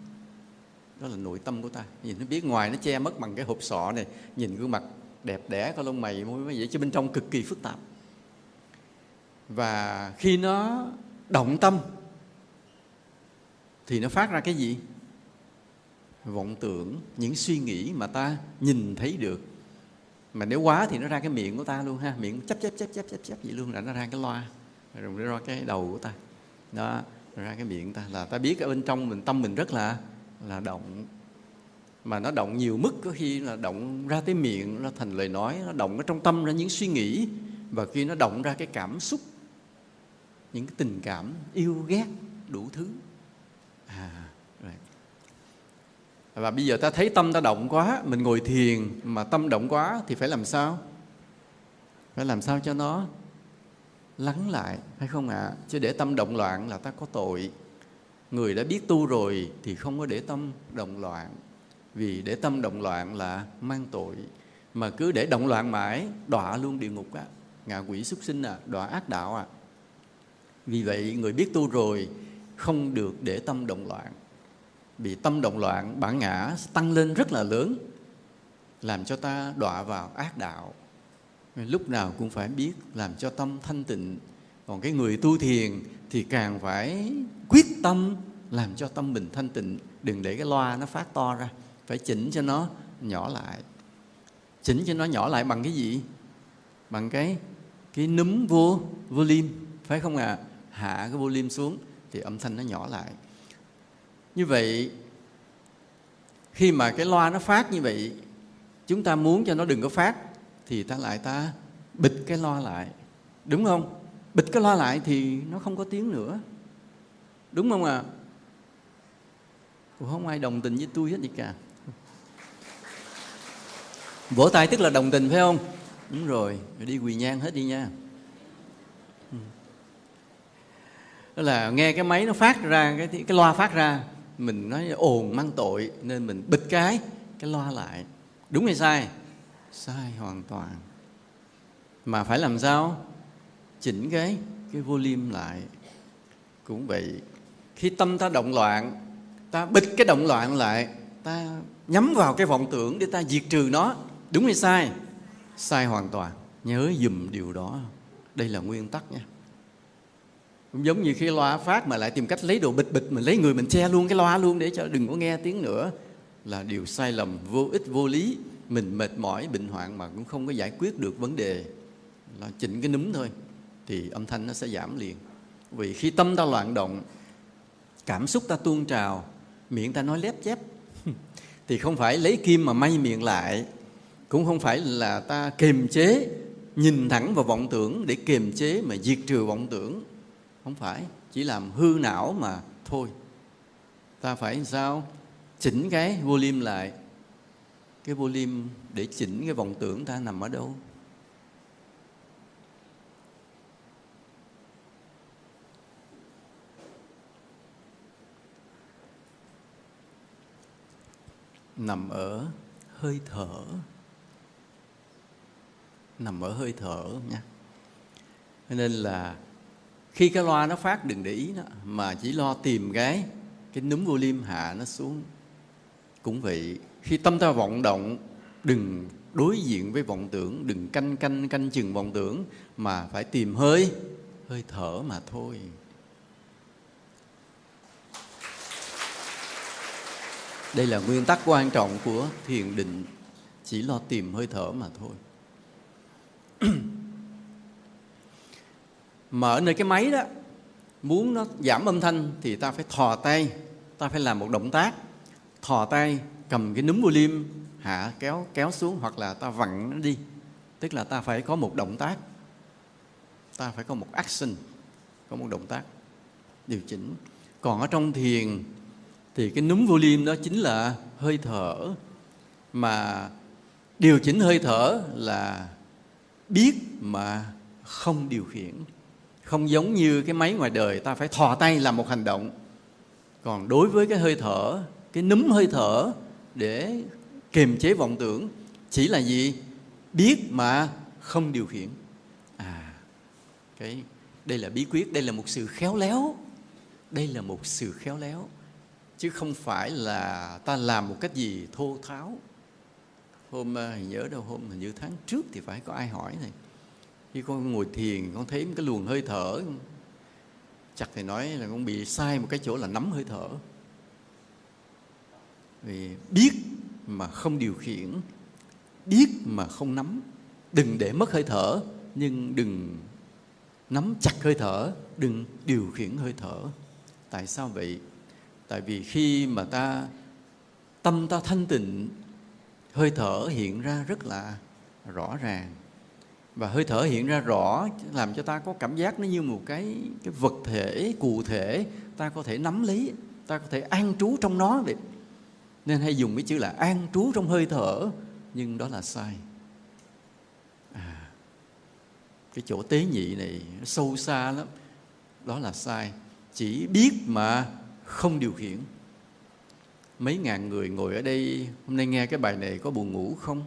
Đó là nội tâm của ta. Nhìn nó biết ngoài nó che mất bằng cái hộp sọ này nhìn gương mặt đẹp đẽ có lông mày môi vậy chứ bên trong cực kỳ phức tạp. Và khi nó động tâm thì nó phát ra cái gì? Vọng tưởng, những suy nghĩ mà ta nhìn thấy được. Mà nếu quá thì nó ra cái miệng của ta luôn ha. Miệng chấp chấp chấp chấp chấp chấp vậy luôn là nó ra cái loa. Rồi nó ra cái đầu của ta. Đó ra cái miệng ta. Là ta biết ở bên trong mình, tâm mình rất là là động. Mà nó động nhiều mức, có khi là động ra tới miệng, nó thành lời nói, nó động ở trong tâm ra những suy nghĩ. Và khi nó động ra cái cảm xúc, những cái tình cảm, yêu ghét, đủ thứ à và bây giờ ta thấy tâm ta động quá, mình ngồi thiền mà tâm động quá thì phải làm sao? Phải làm sao cho nó lắng lại hay không ạ? À? chứ để tâm động loạn là ta có tội. Người đã biết tu rồi thì không có để tâm động loạn. Vì để tâm động loạn là mang tội. Mà cứ để động loạn mãi, đọa luôn địa ngục á. Ngạ quỷ súc sinh à đọa ác đạo à. Vì vậy, người biết tu rồi không được để tâm động loạn. Vì tâm động loạn, bản ngã tăng lên rất là lớn, làm cho ta đọa vào ác đạo. Lúc nào cũng phải biết làm cho tâm thanh tịnh. Còn cái người tu thiền thì càng phải quyết tâm làm cho tâm mình thanh tịnh. Đừng để cái loa nó phát to ra, phải chỉnh cho nó nhỏ lại. Chỉnh cho nó nhỏ lại bằng cái gì? Bằng cái cái núm vô volume phải không ạ? À? hạ cái volume xuống thì âm thanh nó nhỏ lại. Như vậy, khi mà cái loa nó phát như vậy, chúng ta muốn cho nó đừng có phát, thì ta lại ta bịt cái loa lại. Đúng không? Bịt cái loa lại thì nó không có tiếng nữa. Đúng không ạ? À? không ai đồng tình với tôi hết gì cả vỗ tay tức là đồng tình, phải không? Đúng rồi, đi quỳ nhang hết đi nha. Đó là nghe cái máy nó phát ra, cái cái loa phát ra, mình nói ồn, mang tội, nên mình bịt cái cái loa lại. Đúng hay sai? Sai hoàn toàn. Mà phải làm sao? Chỉnh cái cái volume lại. Cũng vậy, khi tâm ta động loạn, ta bịt cái động loạn lại, ta nhắm vào cái vọng tưởng để ta diệt trừ nó. Đúng hay sai? Sai hoàn toàn. Nhớ dùm điều đó. Đây là nguyên tắc nha cũng giống như khi loa phát mà lại tìm cách lấy đồ bịch bịch mình lấy người mình che luôn cái loa luôn để cho đừng có nghe tiếng nữa, là điều sai lầm vô ích vô lý. Mình mệt mỏi, bệnh hoạn mà cũng không có giải quyết được vấn đề. Là chỉnh cái núm thôi, thì âm thanh nó sẽ giảm liền. Vì khi tâm ta loạn động, cảm xúc ta tuôn trào, miệng ta nói lép chép, thì không phải lấy kim mà may miệng lại, cũng không phải là ta kiềm chế, nhìn thẳng vào vọng tưởng để kiềm chế mà diệt trừ vọng tưởng không phải, chỉ làm hư não mà thôi. Ta phải sao? Chỉnh cái volume lại. Cái volume để chỉnh cái vọng tưởng ta nằm ở đâu? Nằm ở hơi thở. Nằm ở hơi thở nha. Nên là khi cái loa nó phát, đừng để ý nó, mà chỉ lo tìm cái cái núm volume hạ nó xuống. Cũng vậy, khi tâm ta vọng động, đừng đối diện với vọng tưởng, đừng canh canh canh chừng vọng tưởng, mà phải tìm hơi hơi thở mà thôi. Đây là nguyên tắc quan trọng của thiền định, chỉ lo tìm hơi thở mà thôi. mở nơi cái máy đó, muốn nó giảm âm thanh thì ta phải thò tay, ta phải làm một động tác. Thò tay, cầm cái núm volume, hạ, kéo kéo xuống hoặc là ta vặn nó đi. Tức là ta phải có một động tác. Ta phải có một action, có một động tác điều chỉnh. Còn ở trong thiền thì cái núm volume đó chính là hơi thở. Mà điều chỉnh hơi thở là biết mà không điều khiển không giống như cái máy ngoài đời, ta phải thò tay làm một hành động. Còn đối với cái hơi thở, cái núm hơi thở để kiềm chế vọng tưởng, chỉ là gì? Biết mà không điều khiển. À cái, đây là bí quyết, đây là một sự khéo léo. Đây là một sự khéo léo, chứ không phải là ta làm một cách gì thô tháo. Hôm à, nhớ đâu, hôm, hình như tháng trước thì phải có ai hỏi này khi con ngồi thiền, con thấy cái luồng hơi thở. Chắc thầy nói là con bị sai một cái chỗ là nắm hơi thở. Vì biết mà không điều khiển, biết mà không nắm. Đừng để mất hơi thở, nhưng đừng nắm chặt hơi thở, đừng điều khiển hơi thở. Tại sao vậy? Tại vì khi mà ta, tâm ta thanh tịnh, hơi thở hiện ra rất là rõ ràng và hơi thở hiện ra rõ làm cho ta có cảm giác nó như một cái cái vật thể cụ thể. Ta có thể nắm lấy ta có thể an trú trong nó vậy. Nên hay dùng cái chữ là an trú trong hơi thở nhưng đó là sai. À, cái chỗ tế nhị này sâu xa lắm. Đó là sai. Chỉ biết mà không điều khiển. Mấy ngàn người ngồi ở đây hôm nay nghe cái bài này có buồn ngủ không?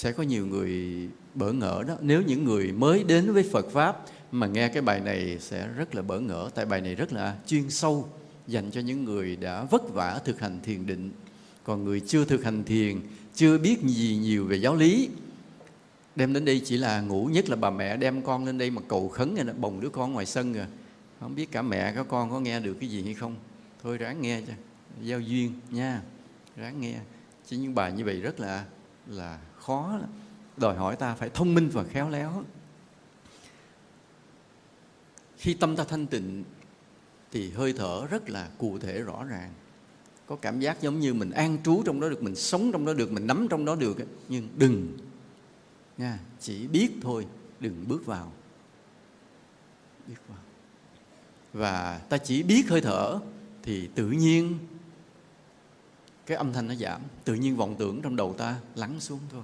Sẽ có nhiều người bỡ ngỡ đó. Nếu những người mới đến với Phật pháp mà nghe cái bài này sẽ rất là bỡ ngỡ. Tại bài này rất là chuyên sâu, dành cho những người đã vất vả thực hành thiền định. Còn người chưa thực hành thiền, chưa biết gì nhiều về giáo lý, đem đến đây chỉ là ngủ, nhất là bà mẹ đem con lên đây mà cầu khấn rồi bồng đứa con ngoài sân rồi không biết cả mẹ, cả con có nghe được cái gì hay không? Thôi ráng nghe cho, giao duyên nha, ráng nghe. Chứ những bài như vậy rất là là khó đòi hỏi ta phải thông minh và khéo léo. Khi tâm ta thanh tịnh thì hơi thở rất là cụ thể, rõ ràng. Có cảm giác giống như mình an trú trong đó được, mình sống trong đó được, mình nắm trong đó được nhưng đừng, nha, chỉ biết thôi, đừng bước vào. Biết vào. Và ta chỉ biết hơi thở thì tự nhiên cái âm thanh nó giảm. Tự nhiên vọng tưởng trong đầu ta lắng xuống thôi.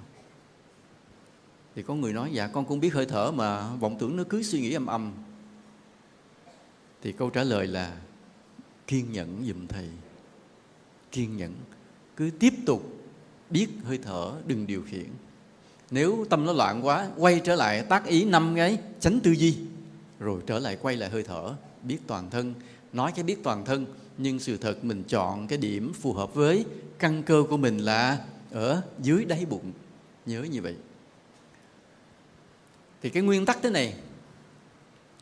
Thì có người nói dạ con cũng biết hơi thở mà vọng tưởng nó cứ suy nghĩ âm âm. Thì câu trả lời là, kiên nhẫn giùm thầy. Kiên nhẫn. Cứ tiếp tục biết hơi thở, đừng điều khiển. Nếu tâm nó loạn quá, quay trở lại tác ý năm cái tránh tư duy, rồi trở lại quay lại hơi thở, biết toàn thân. Nói cái biết toàn thân nhưng sự thật mình chọn cái điểm phù hợp với căn cơ của mình là ở dưới đáy bụng. Nhớ như vậy. Thì cái nguyên tắc thế này,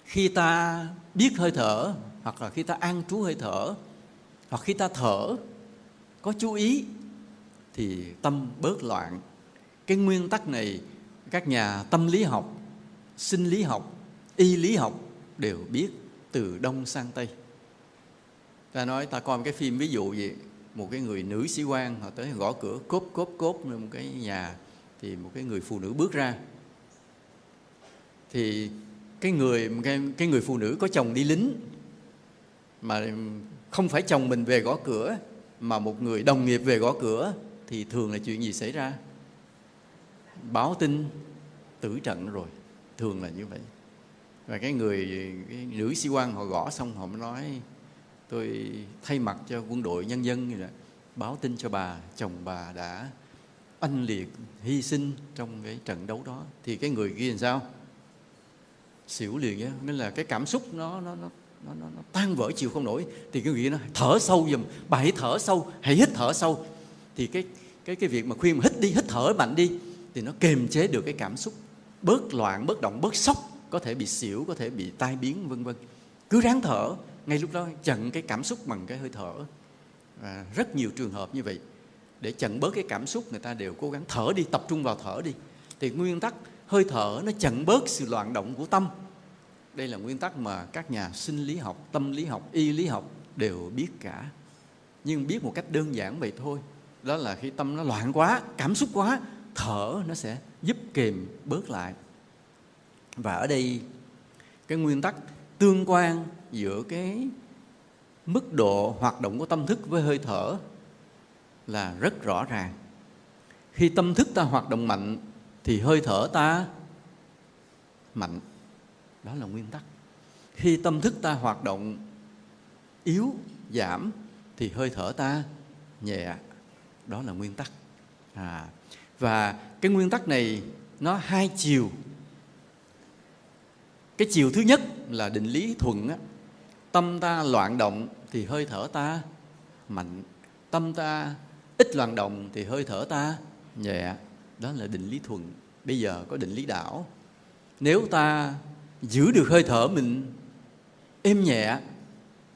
khi ta biết hơi thở, hoặc là khi ta an trú hơi thở, hoặc khi ta thở, có chú ý, thì tâm bớt loạn. Cái nguyên tắc này, các nhà tâm lý học, sinh lý học, y lý học đều biết từ đông sang tây ta nói ta coi một cái phim ví dụ gì một cái người nữ sĩ quan họ tới gõ cửa cốp cốp cốp một cái nhà thì một cái người phụ nữ bước ra. Thì cái người cái, cái người phụ nữ có chồng đi lính mà không phải chồng mình về gõ cửa mà một người đồng nghiệp về gõ cửa thì thường là chuyện gì xảy ra? Báo tin tử trận rồi thường là như vậy. Và cái người cái nữ sĩ quan họ gõ xong họ mới nói tôi thay mặt cho quân đội nhân dân như báo tin cho bà chồng bà đã anh liệt hy sinh trong cái trận đấu đó. Thì cái người kia làm sao? Xỉu liền nhé nên là cái cảm xúc nó nó nó nó, nó, nó tan vỡ chịu không nổi. Thì cái người nó thở sâu dùm bà hãy thở sâu hãy hít thở sâu. Thì cái cái cái việc mà khuyên mà hít đi hít thở mạnh đi thì nó kềm chế được cái cảm xúc bớt loạn bớt động bớt sốc có thể bị xỉu có thể bị tai biến vân vân. Cứ ráng thở ngay lúc đó chặn cái cảm xúc bằng cái hơi thở. Và rất nhiều trường hợp như vậy. Để chặn bớt cái cảm xúc, người ta đều cố gắng thở đi, tập trung vào thở đi. Thì nguyên tắc hơi thở nó chặn bớt sự loạn động của tâm. Đây là nguyên tắc mà các nhà sinh lý học, tâm lý học, y lý học đều biết cả. Nhưng biết một cách đơn giản vậy thôi. Đó là khi tâm nó loạn quá, cảm xúc quá, thở nó sẽ giúp kềm bớt lại. Và ở đây, cái nguyên tắc tương quan giữa cái mức độ hoạt động của tâm thức với hơi thở là rất rõ ràng. Khi tâm thức ta hoạt động mạnh thì hơi thở ta mạnh. Đó là nguyên tắc. Khi tâm thức ta hoạt động yếu giảm thì hơi thở ta nhẹ. Đó là nguyên tắc. À, và cái nguyên tắc này nó hai chiều cái chiều thứ nhất là định lý thuận á, tâm ta loạn động thì hơi thở ta mạnh tâm ta ít loạn động thì hơi thở ta nhẹ. Đó là định lý thuận bây giờ có định lý đảo. Nếu ta giữ được hơi thở mình êm nhẹ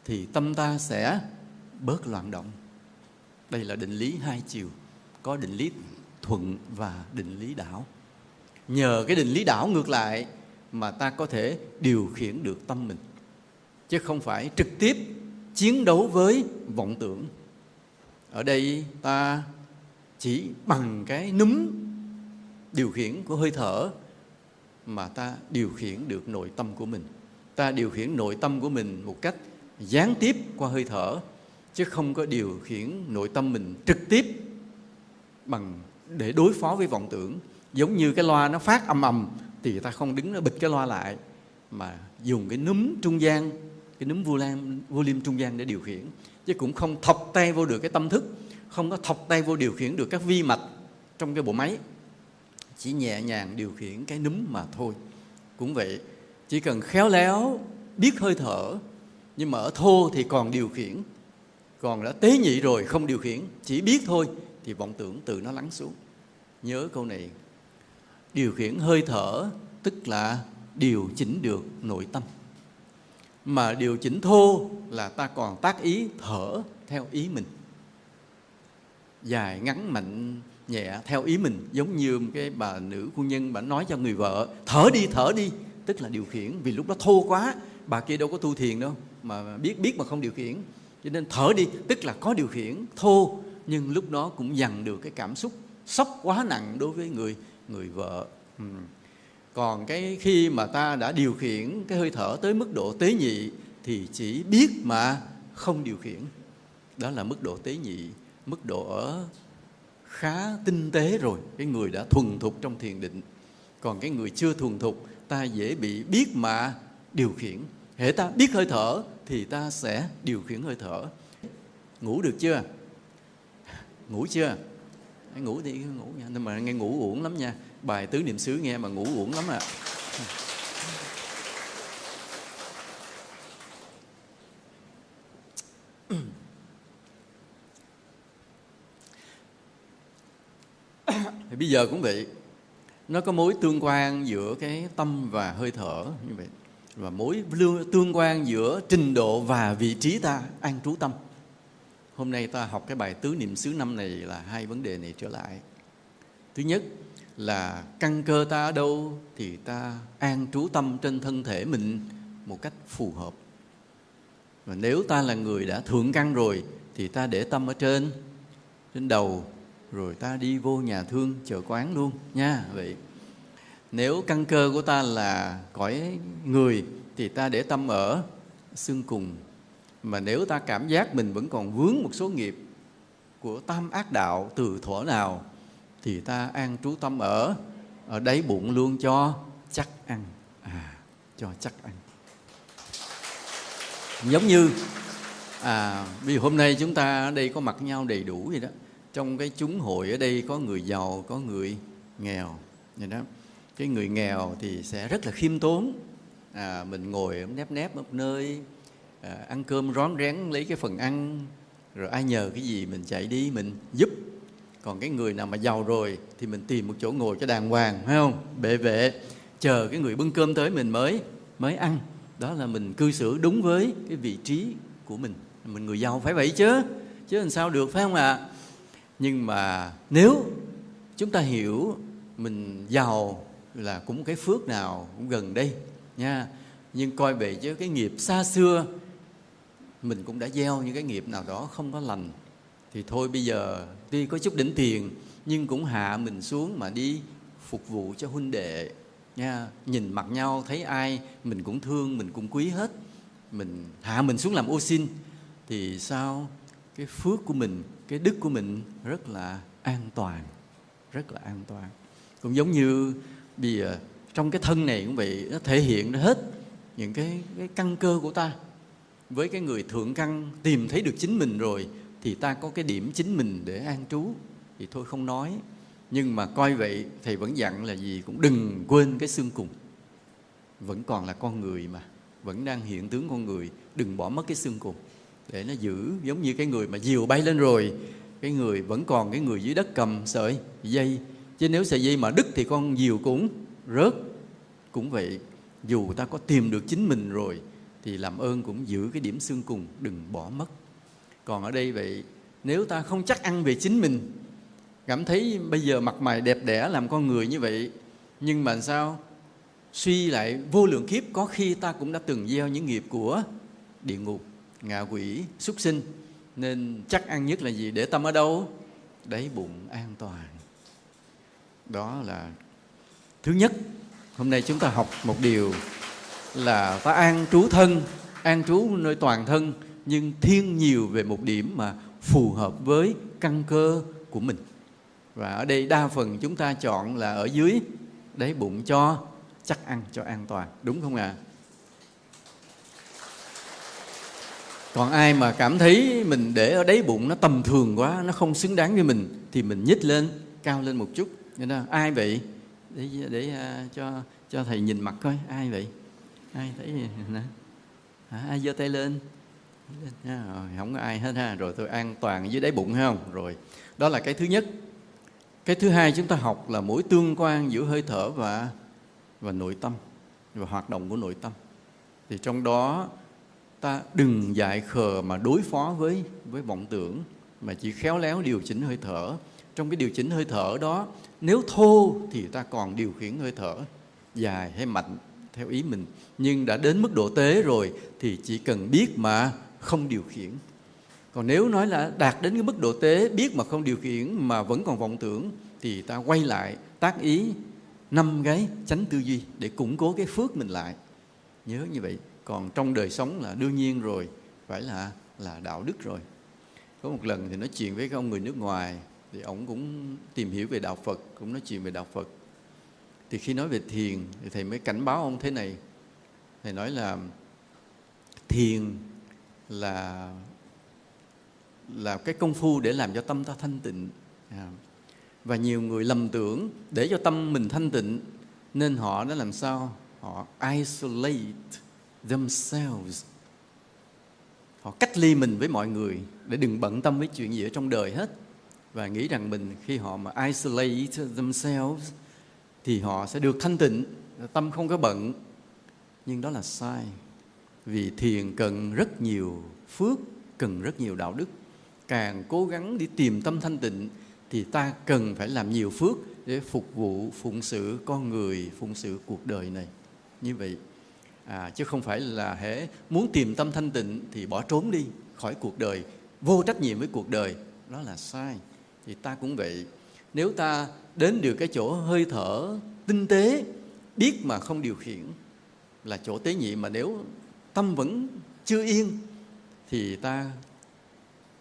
thì tâm ta sẽ bớt loạn động. Đây là định lý hai chiều có định lý thuận và định lý đảo. Nhờ cái định lý đảo ngược lại mà ta có thể điều khiển được tâm mình. Chứ không phải trực tiếp chiến đấu với vọng tưởng. Ở đây ta chỉ bằng cái núm điều khiển của hơi thở mà ta điều khiển được nội tâm của mình. Ta điều khiển nội tâm của mình một cách gián tiếp qua hơi thở, chứ không có điều khiển nội tâm mình trực tiếp bằng để đối phó với vọng tưởng. Giống như cái loa nó phát âm ầm thì ta không đứng nó bịt cái loa lại mà dùng cái núm trung gian cái núm volume, volume trung gian để điều khiển. Chứ cũng không thọc tay vô được cái tâm thức không có thọc tay vô điều khiển được các vi mạch trong cái bộ máy. Chỉ nhẹ nhàng điều khiển cái núm mà thôi. Cũng vậy chỉ cần khéo léo biết hơi thở nhưng mà ở thô thì còn điều khiển. Còn đã tế nhị rồi không điều khiển chỉ biết thôi thì vọng tưởng từ nó lắng xuống. Nhớ câu này điều khiển hơi thở tức là điều chỉnh được nội tâm. Mà điều chỉnh thô là ta còn tác ý thở theo ý mình. Dài ngắn mạnh nhẹ theo ý mình, giống như cái bà nữ quân nhân bà nói cho người vợ, thở đi thở đi. Tức là điều khiển, vì lúc đó thô quá, bà kia đâu có tu thiền đâu, mà biết biết mà không điều khiển. Cho nên thở đi, tức là có điều khiển thô, nhưng lúc đó cũng dằn được cái cảm xúc sốc quá nặng đối với người người vợ. Ừ. còn cái khi mà ta đã điều khiển cái hơi thở tới mức độ tế nhị thì chỉ biết mà không điều khiển. Đó là mức độ tế nhị, mức độ ở khá tinh tế rồi, cái người đã thuần thục trong thiền định. Còn cái người chưa thuần thục, ta dễ bị biết mà điều khiển. Hệ ta biết hơi thở thì ta sẽ điều khiển hơi thở. Ngủ được chưa? Ngủ chưa? Ngủ thì ngủ nha. Nhưng mà nghe ngủ uổng lắm nha. Bài tứ niệm xứ nghe mà ngủ uổng lắm à thì bây giờ cũng vậy. Nó có mối tương quan giữa cái tâm và hơi thở như vậy. Và mối tương quan giữa trình độ và vị trí ta, an trú tâm hôm nay ta học cái bài tứ niệm xứ năm này là hai vấn đề này trở lại. Thứ nhất là căn cơ ta ở đâu thì ta an trú tâm trên thân thể mình một cách phù hợp. Và nếu ta là người đã thượng căn rồi thì ta để tâm ở trên trên đầu, rồi ta đi vô nhà thương, chợ quán luôn nha. Vậy nếu căn cơ của ta là cõi người thì ta để tâm ở xương cùng mà nếu ta cảm giác mình vẫn còn vướng một số nghiệp của tam ác đạo từ thuở nào thì ta an trú tâm ở ở đáy bụng luôn cho chắc ăn. À cho chắc ăn. Giống như à vì hôm nay chúng ta ở đây có mặt nhau đầy đủ vậy đó. Trong cái chúng hội ở đây có người giàu có người nghèo vậy đó. Cái người nghèo thì sẽ rất là khiêm tốn. À, mình ngồi nép nép một nơi à, ăn cơm rón rén lấy cái phần ăn rồi ai nhờ cái gì mình chạy đi mình giúp. Còn cái người nào mà giàu rồi thì mình tìm một chỗ ngồi cho đàng hoàng phải không? Bệ vệ chờ cái người bưng cơm tới mình mới mới ăn. Đó là mình cư xử đúng với cái vị trí của mình. Mình người giàu phải vậy chứ chứ làm sao được phải không ạ? À? nhưng mà nếu chúng ta hiểu mình giàu là cũng cái phước nào cũng gần đây nha. Nhưng coi về chứ cái nghiệp xa xưa mình cũng đã gieo những cái nghiệp nào đó không có lành. Thì thôi bây giờ tuy có chút đỉnh tiền, nhưng cũng hạ mình xuống mà đi phục vụ cho huynh đệ, nha. Nhìn mặt nhau, thấy ai mình cũng thương, mình cũng quý hết. Mình hạ mình xuống làm ô xin. Thì sao? Cái phước của mình, cái đức của mình rất là an toàn, rất là an toàn. Cũng giống như bây giờ trong cái thân này cũng vậy, nó thể hiện hết những cái cái căn cơ của ta với cái người thượng căn tìm thấy được chính mình rồi, thì ta có cái điểm chính mình để an trú. Thì thôi không nói. Nhưng mà coi vậy, thầy vẫn dặn là gì? Cũng đừng quên cái xương cùng. Vẫn còn là con người mà. Vẫn đang hiện tướng con người. Đừng bỏ mất cái xương cùng. Để nó giữ giống như cái người mà diều bay lên rồi. Cái người vẫn còn cái người dưới đất cầm sợi dây. Chứ nếu sợi dây mà đứt thì con diều cũng rớt. Cũng vậy, dù ta có tìm được chính mình rồi thì làm ơn cũng giữ cái điểm xương cùng, đừng bỏ mất. Còn ở đây vậy, nếu ta không chắc ăn về chính mình, cảm thấy bây giờ mặt mày đẹp đẽ làm con người như vậy, nhưng mà sao suy lại vô lượng kiếp, có khi ta cũng đã từng gieo những nghiệp của địa ngục, ngạ quỷ, súc sinh, nên chắc ăn nhất là gì? Để tâm ở đâu? Đáy bụng an toàn. Đó là thứ nhất. Hôm nay chúng ta học một điều là ta an trú thân an trú nơi toàn thân nhưng thiên nhiều về một điểm mà phù hợp với căn cơ của mình. Và ở đây đa phần chúng ta chọn là ở dưới đáy bụng cho chắc ăn cho an toàn đúng không ạ? À? còn ai mà cảm thấy mình để ở đáy bụng nó tầm thường quá nó không xứng đáng với mình thì mình nhích lên cao lên một chút. Nên ai vậy? Để để uh, cho cho thầy nhìn mặt coi ai vậy? Ai thấy nè. À, ai giơ tay lên? Dạ, rồi, không có ai hết ha. Rồi tôi an toàn dưới đáy bụng hay không? Rồi đó là cái thứ nhất. Cái thứ hai chúng ta học là mối tương quan giữa hơi thở và và nội tâm và hoạt động của nội tâm. Thì trong đó ta đừng dại khờ mà đối phó với với vọng tưởng mà chỉ khéo léo điều chỉnh hơi thở. Trong cái điều chỉnh hơi thở đó nếu thô thì ta còn điều khiển hơi thở dài hay mạnh theo ý mình nhưng đã đến mức độ tế rồi thì chỉ cần biết mà không điều khiển. Còn nếu nói là đạt đến cái mức độ tế, biết mà không điều khiển mà vẫn còn vọng tưởng, thì ta quay lại tác ý năm cái tránh tư duy để củng cố cái phước mình lại. Nhớ như vậy, còn trong đời sống là đương nhiên rồi, phải là là đạo đức rồi. Có một lần thì nói chuyện với cái ông người nước ngoài, thì ông cũng tìm hiểu về đạo Phật, cũng nói chuyện về đạo Phật. Thì khi nói về thiền, thì thầy mới cảnh báo ông thế này thầy nói là thiền là là cái công phu để làm cho tâm ta thanh tịnh. À. và nhiều người lầm tưởng để cho tâm mình thanh tịnh nên họ đã làm sao? Họ isolate themselves. Họ cách ly mình với mọi người để đừng bận tâm với chuyện gì ở trong đời hết. Và nghĩ rằng mình khi họ mà isolate themselves thì họ sẽ được thanh tịnh, tâm không có bận nhưng đó là sai. Vì thiền cần rất nhiều phước cần rất nhiều đạo đức. Càng cố gắng đi tìm tâm thanh tịnh thì ta cần phải làm nhiều phước để phục vụ phụng sự con người phụng sự cuộc đời này. Như vậy à, chứ không phải là hễ muốn tìm tâm thanh tịnh thì bỏ trốn đi khỏi cuộc đời vô trách nhiệm với cuộc đời. Đó là sai. Thì ta cũng vậy. Nếu ta đến được cái chỗ hơi thở tinh tế biết mà không điều khiển là chỗ tế nhị mà nếu tâm vẫn chưa yên, thì ta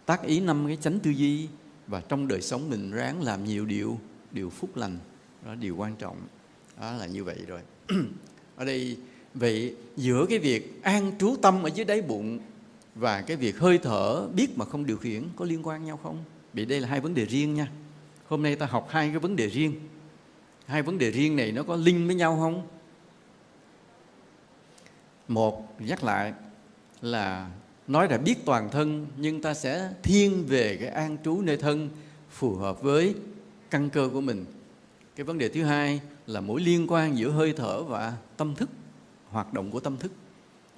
tác ý năm cái chánh tư duy và trong đời sống mình ráng làm nhiều điều điều phúc lành. Đó điều quan trọng. Đó là như vậy rồi. Ở đây, vậy giữa cái việc an trú tâm ở dưới đáy bụng và cái việc hơi thở biết mà không điều khiển có liên quan nhau không? Vì đây là hai vấn đề riêng nha. Hôm nay ta học hai cái vấn đề riêng. Hai vấn đề riêng này nó có linh với nhau không? Một, nhắc lại là nói là biết toàn thân, nhưng ta sẽ thiên về cái an trú nơi thân phù hợp với căn cơ của mình. Cái vấn đề thứ hai là mối liên quan giữa hơi thở và tâm thức, hoạt động của tâm thức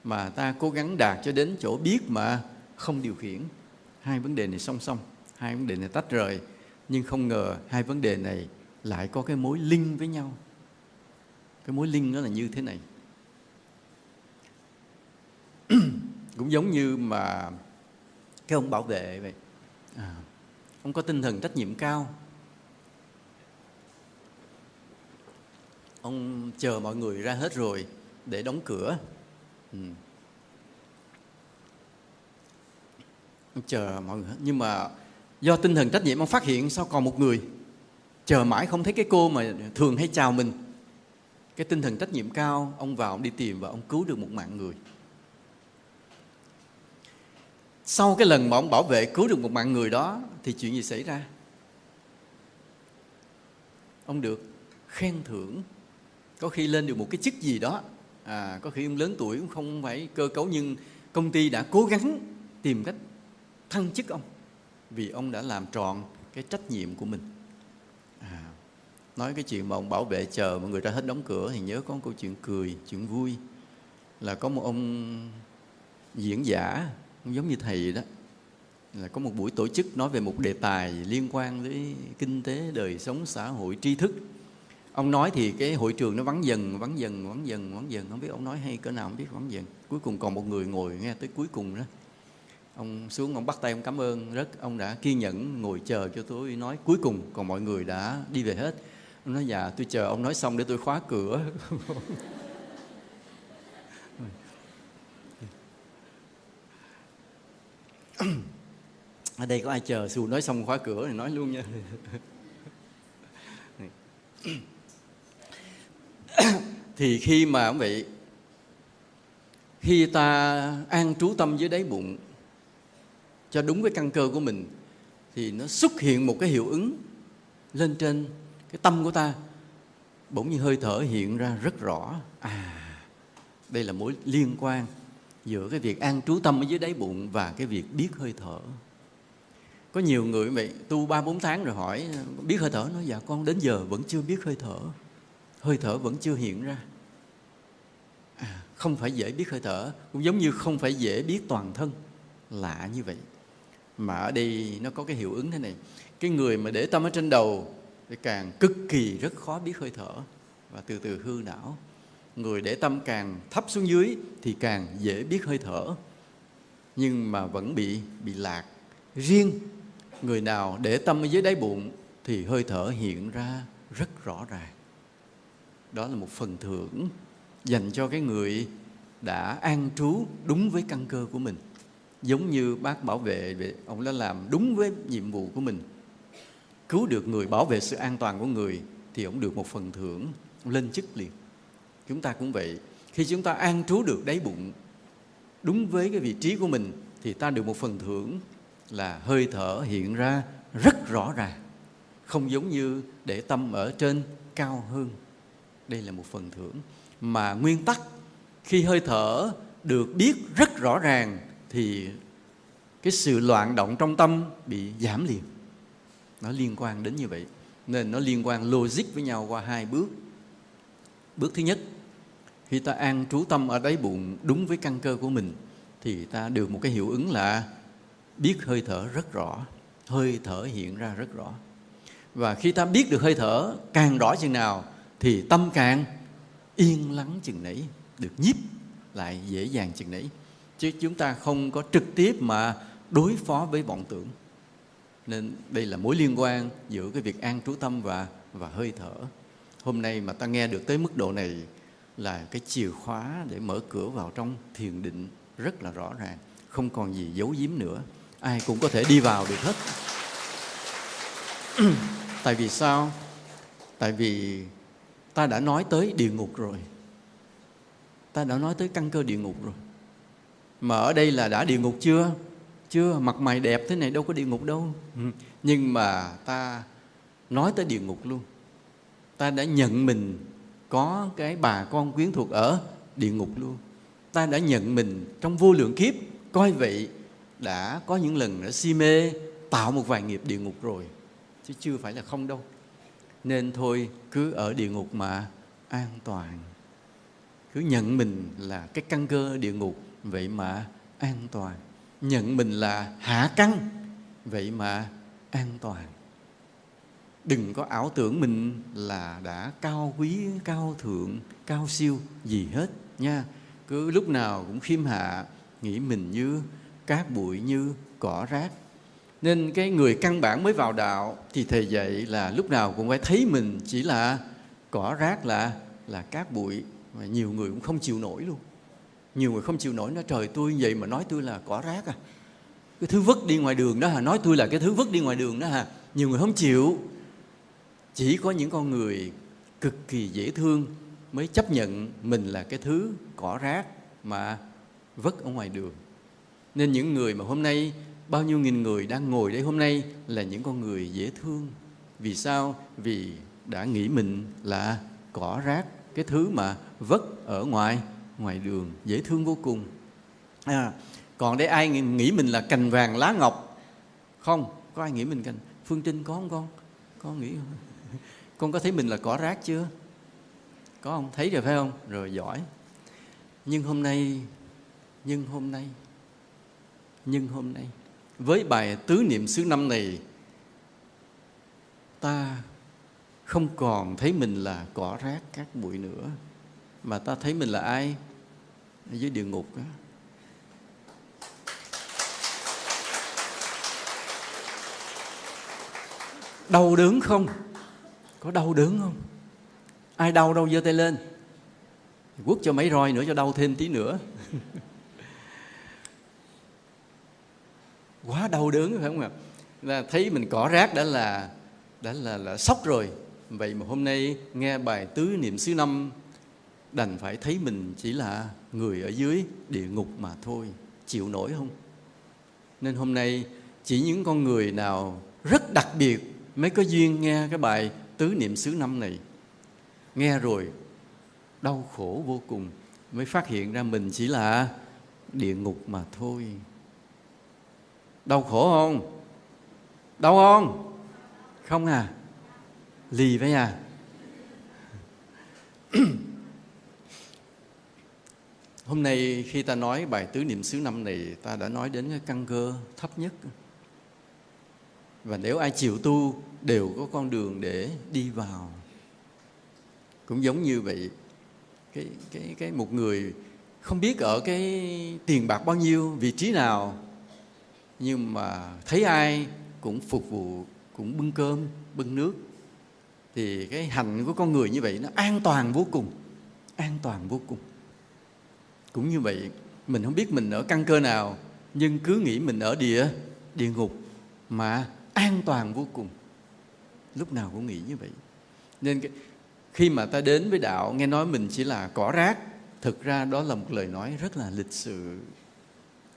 mà ta cố gắng đạt cho đến chỗ biết mà không điều khiển. Hai vấn đề này song song, hai vấn đề này tách rời, nhưng không ngờ hai vấn đề này lại có cái mối linh với nhau. Cái mối linh đó là như thế này. cũng giống như mà cái ông bảo vệ vậy. À, ông có tinh thần trách nhiệm cao. Ông chờ mọi người ra hết rồi để đóng cửa. Ừ. ông chờ mọi người nhưng mà do tinh thần trách nhiệm ông phát hiện sao còn một người? Chờ mãi không thấy cái cô mà thường hay chào mình. Cái tinh thần trách nhiệm cao ông vào ông đi tìm và ông cứu được một mạng người sau cái lần mà ông bảo vệ cứu được một mạng người đó thì chuyện gì xảy ra? Ông được khen thưởng. Có khi lên được một cái chức gì đó. À, có khi ông lớn tuổi cũng không phải cơ cấu nhưng công ty đã cố gắng tìm cách thăng chức ông vì ông đã làm tròn cái trách nhiệm của mình. À, nói cái chuyện mà ông bảo vệ chờ mọi người ra hết đóng cửa thì nhớ có một câu chuyện cười chuyện vui. Là có một ông diễn giả giống như thầy đó. Là có một buổi tổ chức nói về một đề tài liên quan tới kinh tế, đời sống, xã hội, tri thức. Ông nói thì cái hội trường nó vắng dần vắng dần vắng dần vắng dần. Không biết ông nói hay cỡ nào, không biết vắng dần. Cuối cùng còn một người ngồi nghe tới cuối cùng đó. Ông xuống, ông bắt tay, ông cảm ơn. Rất, ông đã kiên nhẫn ngồi chờ cho tôi nói cuối cùng. Còn mọi người đã đi về hết. Ông nói dạ tôi chờ. Ông nói xong để tôi khóa cửa. ở đây có ai chờ xù nói xong khóa cửa thì nói luôn nha. Thì khi mà ông vị, khi ta an trú tâm dưới đáy bụng cho đúng với căn cơ của mình, thì nó xuất hiện một cái hiệu ứng lên trên cái tâm của ta, bỗng như hơi thở hiện ra rất rõ. À đây là mối liên quan giữa cái việc an trú tâm ở dưới đáy bụng và cái việc biết hơi thở. Có nhiều người vậy tu ba bốn tháng rồi hỏi biết hơi thở? Nói dạ con đến giờ vẫn chưa biết hơi thở. Hơi thở vẫn chưa hiện ra. À, không phải dễ biết hơi thở cũng giống như không phải dễ biết toàn thân. Lạ như vậy. Mà ở đây nó có cái hiệu ứng thế này. Cái người mà để tâm ở trên đầu thì càng cực kỳ rất khó biết hơi thở. Và từ từ hư não người để tâm càng thấp xuống dưới thì càng dễ biết hơi thở. Nhưng mà vẫn bị bị lạc. Riêng người nào để tâm ở dưới đáy bụng thì hơi thở hiện ra rất rõ ràng. Đó là một phần thưởng dành cho cái người đã an trú đúng với căn cơ của mình. Giống như bác bảo vệ ông đã làm đúng với nhiệm vụ của mình. Cứu được người, bảo vệ sự an toàn của người thì ông được một phần thưởng lên chức liền chúng ta cũng vậy. Khi chúng ta an trú được đáy bụng, đúng với cái vị trí của mình, thì ta được một phần thưởng là hơi thở hiện ra rất rõ ràng, không giống như để tâm ở trên cao hơn. Đây là một phần thưởng. Mà nguyên tắc, khi hơi thở được biết rất rõ ràng, thì cái sự loạn động trong tâm bị giảm liền. Nó liên quan đến như vậy. Nên nó liên quan logic với nhau qua hai bước. Bước thứ nhất khi ta an trú tâm ở đáy bụng đúng với căn cơ của mình, thì ta được một cái hiệu ứng là biết hơi thở rất rõ, hơi thở hiện ra rất rõ. Và khi ta biết được hơi thở càng rõ chừng nào, thì tâm càng yên lắng chừng nấy, được nhiếp lại dễ dàng chừng nấy. Chứ chúng ta không có trực tiếp mà đối phó với vọng tưởng. Nên đây là mối liên quan giữa cái việc an trú tâm và và hơi thở. Hôm nay mà ta nghe được tới mức độ này là cái chìa khóa để mở cửa vào trong thiền định rất là rõ ràng không còn gì giấu giếm nữa. Ai cũng có thể đi vào được hết. Tại vì sao? Tại vì ta đã nói tới địa ngục rồi. Ta đã nói tới căn cơ địa ngục rồi. Mà ở đây là đã địa ngục chưa? Chưa mặt mày đẹp thế này đâu có địa ngục đâu. Nhưng mà ta nói tới địa ngục luôn. Ta đã nhận mình có cái bà con quyến thuộc ở địa ngục luôn. Ta đã nhận mình trong vô lượng kiếp, coi vậy đã có những lần đã si mê, tạo một vài nghiệp địa ngục rồi, chứ chưa phải là không đâu. Nên thôi, cứ ở địa ngục mà an toàn. Cứ nhận mình là cái căn cơ địa ngục, vậy mà an toàn. Nhận mình là hạ căn, vậy mà an toàn đừng có ảo tưởng mình là đã cao quý, cao thượng, cao siêu, gì hết nha. Cứ lúc nào cũng khiêm hạ, nghĩ mình như cát bụi, như cỏ rác. Nên cái người căn bản mới vào đạo thì thầy dạy là lúc nào cũng phải thấy mình chỉ là cỏ rác, là là cát bụi. Mà nhiều người cũng không chịu nổi luôn. Nhiều người không chịu nổi, nói, trời, tôi vậy mà nói tôi là cỏ rác à. Cái thứ vứt đi ngoài đường đó hả? Nói tôi là cái thứ vứt đi ngoài đường đó hả? Nhiều người không chịu chỉ có những con người cực kỳ dễ thương mới chấp nhận mình là cái thứ cỏ rác mà vứt ở ngoài đường. Nên những người mà hôm nay bao nhiêu nghìn người đang ngồi đây hôm nay là những con người dễ thương. Vì sao? Vì đã nghĩ mình là cỏ rác cái thứ mà vất ở ngoài ngoài đường dễ thương vô cùng. À, còn đây ai nghĩ mình là cành vàng lá ngọc? Không có ai nghĩ mình cành phương trinh có không con? Con nghĩ không? con có thấy mình là cỏ rác chưa? Có không? Thấy rồi phải không? Rồi giỏi. Nhưng hôm nay, nhưng hôm nay, nhưng hôm nay, với bài tứ niệm xứ năm này, ta không còn thấy mình là cỏ rác các bụi nữa, mà ta thấy mình là ai? Ở dưới địa ngục đó. đau đớn không? Có đau đớn không? Ai đau đâu giơ tay lên. Quất cho mấy roi nữa cho đau thêm tí nữa. Quá đau đớn, phải không ạ? Là thấy mình cỏ rác đã là đã là là sốc rồi. Vậy mà hôm nay nghe bài tứ niệm xứ năm đành phải thấy mình chỉ là người ở dưới địa ngục mà thôi. Chịu nổi không? Nên hôm nay chỉ những con người nào rất đặc biệt mới có duyên nghe cái bài tứ niệm xứ năm này. Nghe rồi, đau khổ vô cùng, mới phát hiện ra mình chỉ là địa ngục mà thôi. Đau khổ không? Đau không? Không à. Lì với à? Hôm nay khi ta nói bài tứ niệm xứ năm này, ta đã nói đến cái căn cơ thấp nhất và nếu ai chịu tu, đều có con đường để đi vào. Cũng giống như vậy, cái cái cái một người không biết ở cái tiền bạc bao nhiêu, vị trí nào, nhưng mà thấy ai cũng phục vụ, cũng bưng cơm, bưng nước, thì cái hành của con người như vậy nó an toàn vô cùng, an toàn vô cùng. Cũng như vậy, mình không biết mình ở căn cơ nào, nhưng cứ nghĩ mình ở địa địa ngục mà an toàn vô cùng. Lúc nào cũng nghĩ như vậy. Nên khi mà ta đến với đạo, nghe nói mình chỉ là cỏ rác, thực ra đó là một lời nói rất là lịch sự,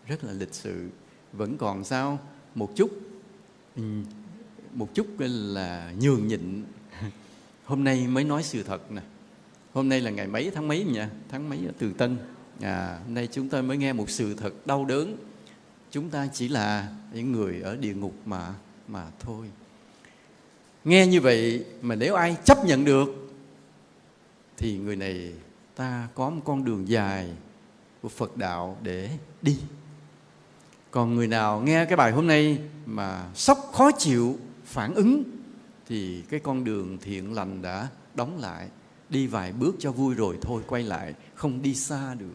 rất là lịch sự. Vẫn còn sao, một chút một chút là nhường nhịn. Hôm nay mới nói sự thật nè. Hôm nay là ngày mấy? Tháng mấy nhỉ? Tháng mấy ở từ tân. À hôm nay chúng ta mới nghe một sự thật đau đớn. Chúng ta chỉ là những người ở địa ngục mà mà thôi nghe như vậy mà nếu ai chấp nhận được thì người này ta có một con đường dài của Phật đạo để đi. Còn người nào nghe cái bài hôm nay mà sốc khó chịu, phản ứng thì cái con đường thiện lành đã đóng lại, đi vài bước cho vui rồi thôi quay lại, không đi xa được.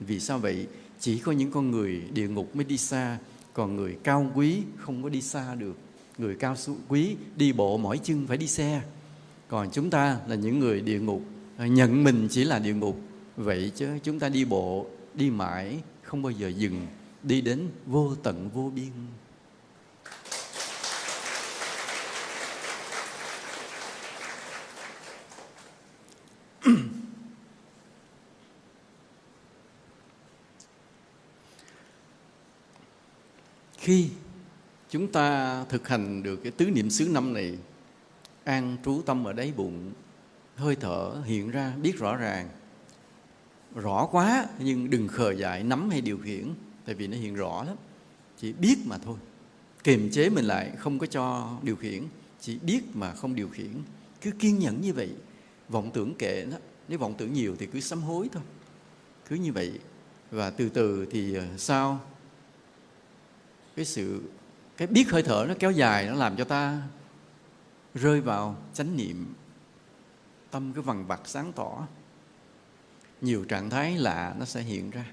Vì sao vậy? Chỉ có những con người địa ngục mới đi xa, còn người cao quý không có đi xa được. Người cao quý đi bộ mỏi chân phải đi xe. Còn chúng ta là những người địa ngục à, nhận mình chỉ là địa ngục vậy chứ chúng ta đi bộ, đi mãi không bao giờ dừng đi đến vô tận vô biên khi chúng ta thực hành được cái tứ niệm xứ năm này, an trú tâm ở đáy bụng, hơi thở hiện ra, biết rõ ràng. Rõ quá, nhưng đừng khờ dại, nắm hay điều khiển, tại vì nó hiện rõ lắm. Chỉ biết mà thôi. Kiềm chế mình lại, không có cho điều khiển. Chỉ biết mà không điều khiển. Cứ kiên nhẫn như vậy. Vọng tưởng kệ nó. Nếu vọng tưởng nhiều thì cứ sám hối thôi. Cứ như vậy. Và từ từ thì ờ, sao cái sự, cái biết hơi thở nó kéo dài, nó làm cho ta rơi vào chánh niệm. Tâm cái vằn vặt, sáng tỏ. Nhiều trạng thái lạ nó sẽ hiện ra.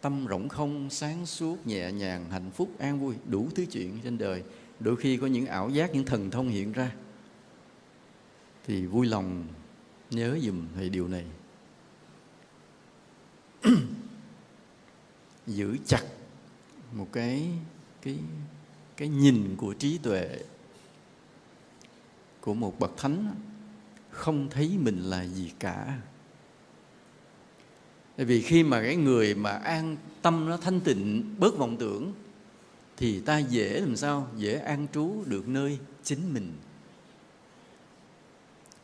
Tâm rỗng không, sáng suốt, nhẹ nhàng, hạnh phúc, an vui, đủ thứ chuyện trên đời. Đôi khi có những ảo giác, những thần thông hiện ra. Thì vui lòng nhớ dùm thầy điều này. Giữ chặt một cái cái cái nhìn của trí tuệ của một bậc thánh không thấy mình là gì cả. Tại vì khi mà cái người mà an tâm nó thanh tịnh, bớt vọng tưởng, thì ta dễ làm sao? Dễ an trú được nơi chính mình.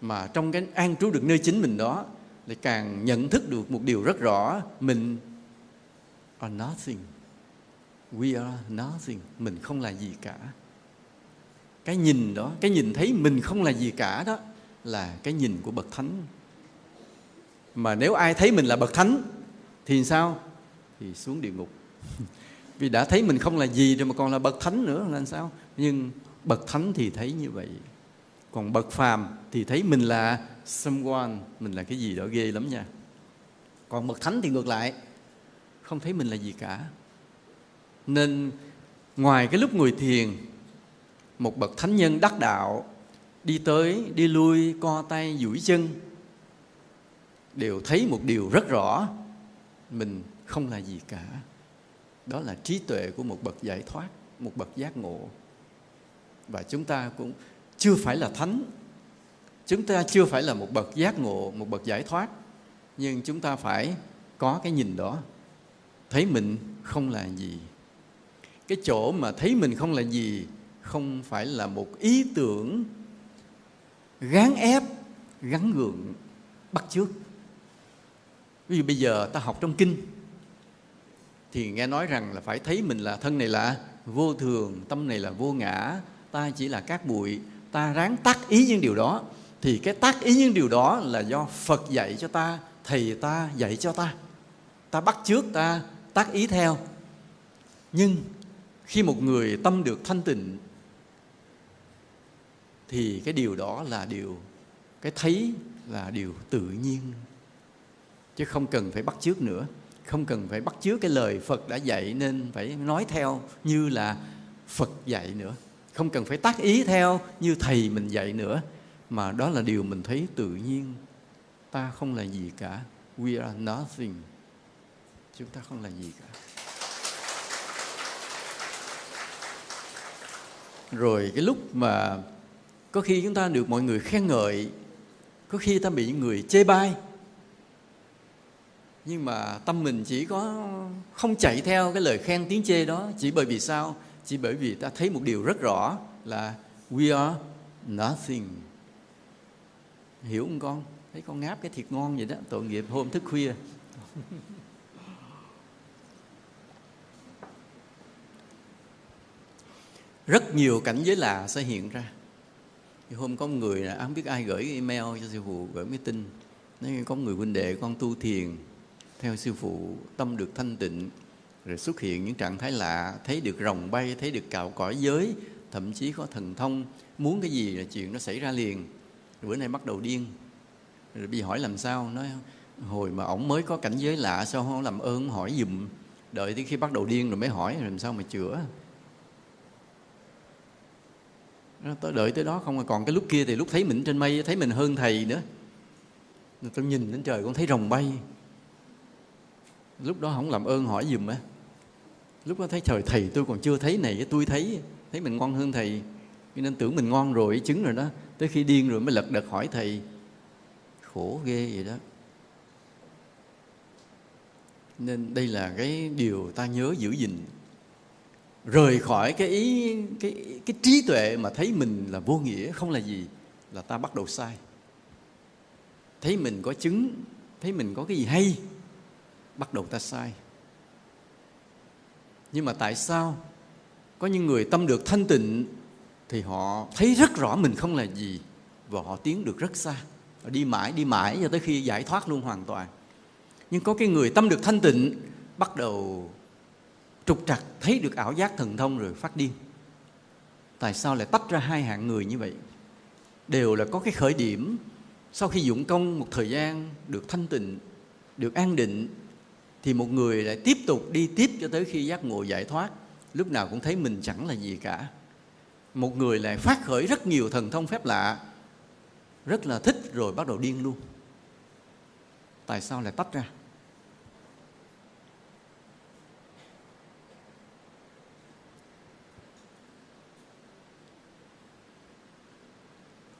Mà trong cái an trú được nơi chính mình đó, lại càng nhận thức được một điều rất rõ, mình are nothing we are nothing, mình không là gì cả. Cái nhìn đó, cái nhìn thấy mình không là gì cả đó là cái nhìn của bậc thánh. Mà nếu ai thấy mình là bậc thánh thì sao? Thì xuống địa ngục. Vì đã thấy mình không là gì rồi mà còn là bậc thánh nữa là sao? Nhưng bậc thánh thì thấy như vậy. Còn bậc phàm thì thấy mình là someone, mình là cái gì đó ghê lắm nha. Còn bậc thánh thì ngược lại, không thấy mình là gì cả nên ngoài cái lúc ngồi thiền, một bậc thánh nhân đắc đạo đi tới, đi lui, co tay, duỗi chân, đều thấy một điều rất rõ. Mình không là gì cả. Đó là trí tuệ của một bậc giải thoát, một bậc giác ngộ. Và chúng ta cũng chưa phải là thánh. Chúng ta chưa phải là một bậc giác ngộ, một bậc giải thoát. Nhưng chúng ta phải có cái nhìn đó. Thấy mình không là gì cái chỗ mà thấy mình không là gì, không phải là một ý tưởng gán ép, gắn gượng, bắt chước. Ví dụ bây giờ ta học trong kinh, thì nghe nói rằng là phải thấy mình là thân này là vô thường, tâm này là vô ngã, ta chỉ là cát bụi, ta ráng tác ý những điều đó. Thì cái tác ý những điều đó là do phật dạy cho ta, thầy ta dạy cho ta. Ta bắt chước, ta tác ý theo. Nhưng khi một người tâm được thanh tịnh, thì cái điều đó là điều, cái thấy là điều tự nhiên. Chứ không cần phải bắt chước nữa, không cần phải bắt chước cái lời phật đã dạy nên phải nói theo như là phật dạy nữa. Không cần phải tác ý theo như thầy mình dạy nữa, mà đó là điều mình thấy tự nhiên. Ta không là gì cả. We are nothing. Chúng ta không là gì cả. Rồi cái lúc mà có khi chúng ta được mọi người khen ngợi, có khi ta bị những người chê bai. Nhưng mà tâm mình chỉ có không chạy theo cái lời khen tiếng chê đó, chỉ bởi vì sao? Chỉ bởi vì ta thấy một điều rất rõ là we are nothing. Hiểu không con? Thấy con ngáp cái thịt ngon vậy đó, tội nghiệp hôm thức khuya. Rất nhiều cảnh giới lạ sẽ hiện ra. Thì hôm có người là không biết ai gửi email cho sư phụ, gửi cái tin nói có người huynh đệ, con tu thiền, theo sư phụ, tâm được thanh tịnh, rồi xuất hiện những trạng thái lạ, thấy được rồng bay, thấy được cạo cõi giới, thậm chí có thần thông, muốn cái gì là chuyện nó xảy ra liền. Rồi bữa nay bắt đầu điên. Rồi bị hỏi làm sao, nói hồi mà ổng mới có cảnh giới lạ, sao không làm ơn hỏi dùm đợi tới khi bắt đầu điên rồi mới hỏi rồi làm sao mà chữa? Tôi đợi tới đó không à. còn cái lúc kia thì lúc thấy mình trên mây, thấy mình hơn thầy nữa. Tôi nhìn đến trời con thấy rồng bay. Lúc đó không làm ơn hỏi giùm á. Lúc đó thấy trời, thầy tôi còn chưa thấy này, tôi thấy thấy mình ngon hơn thầy. Cho nên tưởng mình ngon rồi, chứng rồi đó. Tới khi điên rồi mới lật đật hỏi thầy. Khổ ghê vậy đó. Nên đây là cái điều ta nhớ giữ gìn rời khỏi cái ý, cái cái trí tuệ mà thấy mình là vô nghĩa không là gì, là ta bắt đầu sai. Thấy mình có chứng, thấy mình có cái gì hay, bắt đầu ta sai. Nhưng mà tại sao có những người tâm được thanh tịnh thì họ thấy rất rõ mình không là gì và họ tiến được rất xa. Họ đi mãi đi mãi cho tới khi giải thoát luôn hoàn toàn. Nhưng có cái người tâm được thanh tịnh bắt đầu trục trặc, thấy được ảo giác thần thông rồi phát điên. Tại sao lại tách ra hai hạng người như vậy? Đều là có cái khởi điểm. Sau khi dụng công một thời gian được thanh tịnh, được an định, thì một người lại tiếp tục đi tiếp cho tới khi giác ngộ giải thoát. Lúc nào cũng thấy mình chẳng là gì cả. Một người lại phát khởi rất nhiều thần thông phép lạ. Rất là thích rồi bắt đầu điên luôn. Tại sao lại tách ra?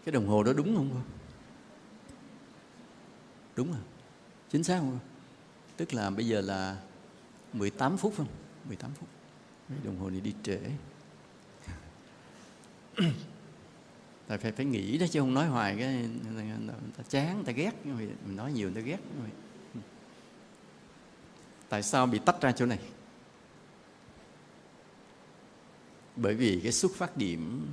Cái đồng hồ đó đúng không đúng à? Chính xác không tức là bây giờ là 18 phút không? 18 phút. Cái đồng hồ này đi trễ. Tại phải phải nghĩ đó chứ không nói hoài cái người ta chán người ta ghét. Mình nói nhiều người ta ghét. Tại sao bị tách ra chỗ này? Bởi vì cái xuất phát điểm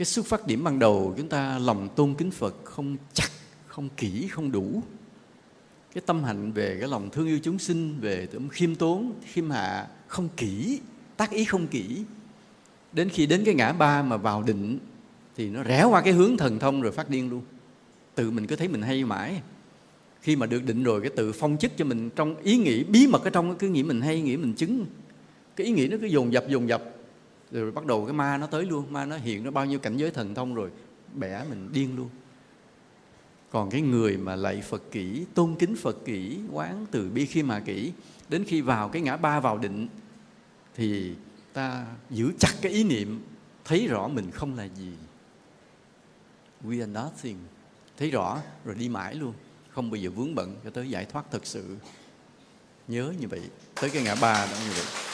cái xuất phát điểm ban đầu chúng ta lòng tôn kính phật không chặt không kỹ, không đủ. Cái tâm hạnh về cái lòng thương yêu chúng sinh, về tấm khiêm tốn, khiêm hạ, không kỹ, tác ý không kỹ. Đến khi đến cái ngã ba mà vào định thì nó rẽ qua cái hướng thần thông rồi phát điên luôn. Tự mình cứ thấy mình hay mãi. Khi mà được định rồi, cái tự phong chức cho mình trong ý nghĩ, bí mật ở trong cứ nghĩ mình hay, nghĩ mình chứng. Cái ý nghĩ nó cứ dồn dập dồn dập rồi bắt đầu cái ma nó tới luôn. Ma nó hiện nó bao nhiêu cảnh giới thần thông rồi, bẻ mình điên luôn. Còn cái người mà lạy Phật kỹ, tôn kính Phật kỹ, quán từ bi khi mà kỹ, đến khi vào cái ngã ba vào định, thì ta giữ chặt cái ý niệm, thấy rõ mình không là gì. We are nothing. Thấy rõ, rồi đi mãi luôn. Không bao giờ vướng bận cho tới giải thoát thật sự. Nhớ như vậy, tới cái ngã ba đó như vậy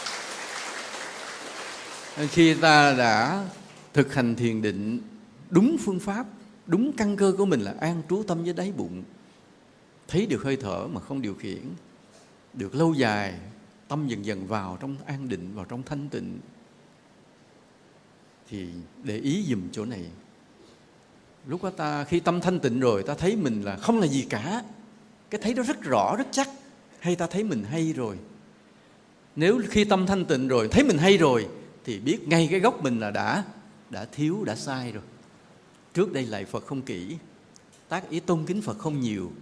khi ta đã thực hành thiền định, đúng phương pháp, đúng căn cơ của mình là an trú tâm với đáy bụng. Thấy được hơi thở mà không điều khiển, được lâu dài tâm dần dần vào trong an định, vào trong thanh tịnh, thì để ý dùm chỗ này. Lúc đó ta, khi tâm thanh tịnh rồi, ta thấy mình là không là gì cả. Cái thấy đó rất rõ, rất chắc. Hay ta thấy mình hay rồi. Nếu khi tâm thanh tịnh rồi, thấy mình hay rồi thì biết ngay cái gốc mình là đã đã thiếu, đã sai rồi. Trước đây lại phật không kỹ, tác ý tôn kính phật không nhiều,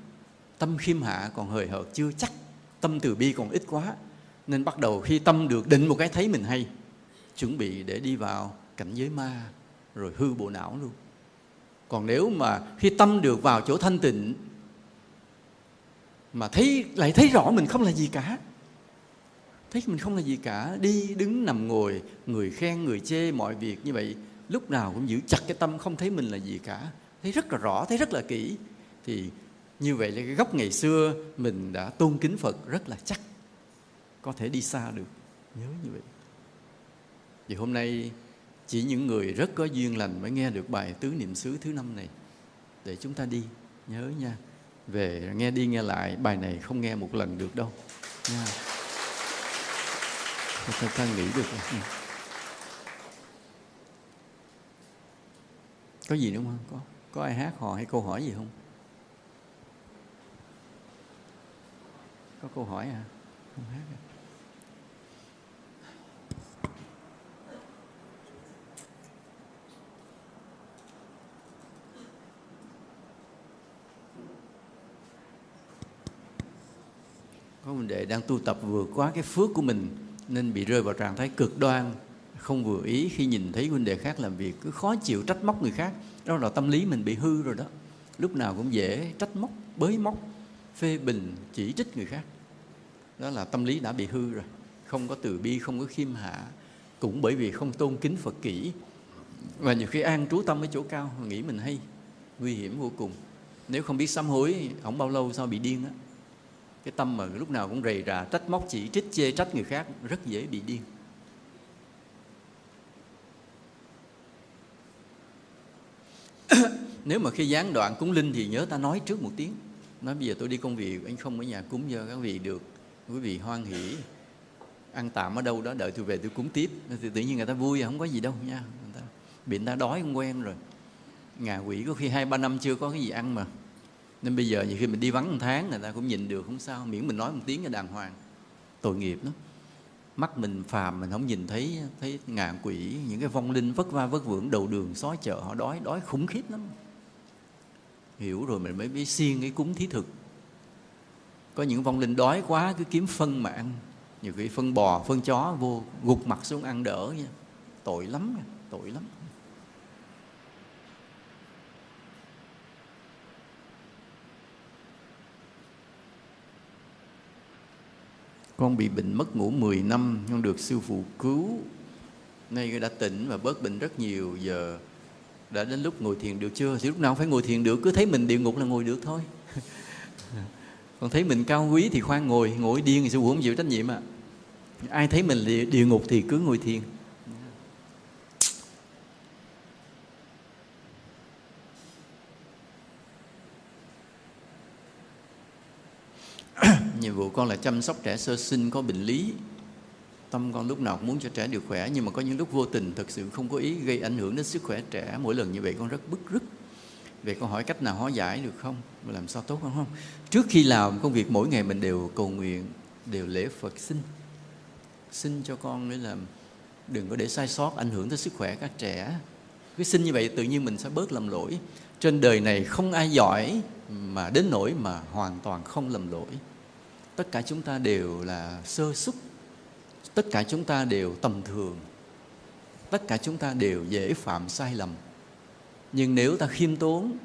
tâm khiêm hạ còn hời hợt, chưa chắc tâm từ bi còn ít quá. Nên bắt đầu khi tâm được định một cái thấy mình hay, chuẩn bị để đi vào cảnh giới ma, rồi hư bộ não luôn. Còn nếu mà khi tâm được vào chỗ thanh tịnh, mà thấy, lại thấy rõ mình không là gì cả thấy mình không là gì cả. Đi, đứng, nằm, ngồi, người khen, người chê, mọi việc như vậy, lúc nào cũng giữ chặt cái tâm, không thấy mình là gì cả. Thấy rất là rõ, thấy rất là kỹ. Thì như vậy là cái gốc ngày xưa mình đã tôn kính phật rất là chắc. Có thể đi xa được. Nhớ như vậy. Vì hôm nay chỉ những người rất có duyên lành mới nghe được bài tứ niệm xứ thứ năm này. Để chúng ta đi. Nhớ nha. Về, nghe đi nghe lại, bài này không nghe một lần được đâu. Nha ta, ta nghĩ được ừ. có gì đúng không? Có có ai hát hò hay câu hỏi gì không? Có câu hỏi à? Không hát à? có mình đệ đang tu tập vừa quá cái phước của mình nên bị rơi vào trạng thái cực đoan, không vừa ý khi nhìn thấy huynh đệ khác làm việc, cứ khó chịu trách móc người khác. Đó là tâm lý mình bị hư rồi đó. Lúc nào cũng dễ trách móc, bới móc, phê bình, chỉ trích người khác. Đó là tâm lý đã bị hư rồi. Không có từ bi, không có khiêm hạ, cũng bởi vì không tôn kính phật kỹ. Và nhiều khi an trú tâm ở chỗ cao, nghĩ mình hay, nguy hiểm vô cùng. Nếu không biết sám hối không bao lâu sao bị điên á cái tâm mà lúc nào cũng rầy rà, trách móc chỉ trích, chê trách người khác, rất dễ bị điên. Nếu mà khi gián đoạn cúng linh thì nhớ ta nói trước một tiếng. Nói bây giờ tôi đi công việc, anh không ở nhà cúng cho các vị được. Quý vị hoan hỷ. Ăn tạm ở đâu đó, đợi tôi về tôi cúng tiếp. Thì tự nhiên người ta vui, không có gì đâu nha. Người ta bị người ta đói, không quen rồi. Ngà quỷ có khi hai ba năm chưa có cái gì ăn mà nên bây giờ nhiều khi mình đi vắng một tháng, người ta cũng nhìn được, không sao, miễn mình nói một tiếng cho đàng hoàng. Tội nghiệp đó mắt mình phàm, mình không nhìn thấy thấy ngạ quỷ, những cái vong linh vất va vất vưởng đầu đường xó chợ, họ đói đói khủng khiếp lắm. Hiểu rồi mình mới biết xiên cái cúng thí thực. Có những vong linh đói quá, cứ kiếm phân mà ăn nhiều khi phân bò, phân chó, vô gục mặt xuống ăn đỡ nha. Tội lắm tội lắm. Con bị bệnh mất ngủ 10 năm con được sư phụ cứu. Nay đã tỉnh và bớt bệnh rất nhiều. Giờ đã đến lúc ngồi thiền được chưa? Thì lúc nào phải ngồi thiền được cứ thấy mình địa ngục là ngồi được thôi. Còn thấy mình cao quý thì khoan ngồi ngồi điên thì sư phụ không chịu trách nhiệm à ai thấy mình địa, địa ngục thì cứ ngồi thiền nhiệm vụ con là chăm sóc trẻ sơ sinh có bệnh lý. Tâm con lúc nào cũng muốn cho trẻ được khỏe, nhưng mà có những lúc vô tình thật sự không có ý gây ảnh hưởng đến sức khỏe trẻ. Mỗi lần như vậy con rất bức rứt. Về con hỏi cách nào hóa giải được không? Làm sao tốt không? Trước khi làm, công việc mỗi ngày mình đều cầu nguyện, đều lễ phật xin. Xin cho con để làm, đừng có để sai sót ảnh hưởng tới sức khỏe các trẻ. Cứ xin như vậy tự nhiên mình sẽ bớt lầm lỗi. Trên đời này không ai giỏi mà đến nỗi mà hoàn toàn không lầm lỗi tất cả chúng ta đều là sơ xuất. Tất cả chúng ta đều tầm thường. Tất cả chúng ta đều dễ phạm sai lầm. Nhưng nếu ta khiêm tốn,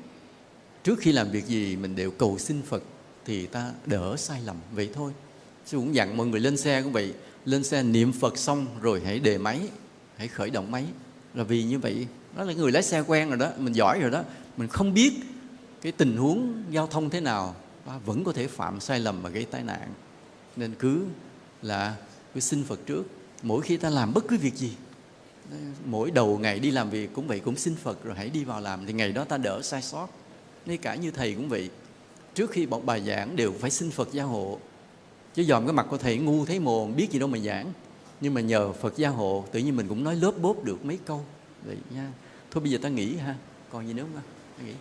trước khi làm việc gì mình đều cầu xin phật thì ta đỡ sai lầm. Vậy thôi. Sư cũng dặn mọi người lên xe cũng vậy. Lên xe niệm phật xong rồi hãy đề máy, hãy khởi động máy. Là vì như vậy, đó là người lái xe quen rồi đó, mình giỏi rồi đó. Mình không biết cái tình huống giao thông thế nào ta vẫn có thể phạm sai lầm mà gây tai nạn. Nên cứ là cứ xin phật trước. Mỗi khi ta làm bất cứ việc gì, mỗi đầu ngày đi làm việc cũng vậy, cũng xin phật rồi hãy đi vào làm, thì ngày đó ta đỡ sai sót. Ngay cả như thầy cũng vậy. Trước khi bọc bài giảng đều phải xin phật gia hộ. Chứ dòm cái mặt của thầy ngu thấy mồm, biết gì đâu mà giảng. Nhưng mà nhờ phật gia hộ, tự nhiên mình cũng nói lớp bốp được mấy câu. Vậy nha. Thôi bây giờ ta nghỉ ha. Còn gì nữa không nghỉ.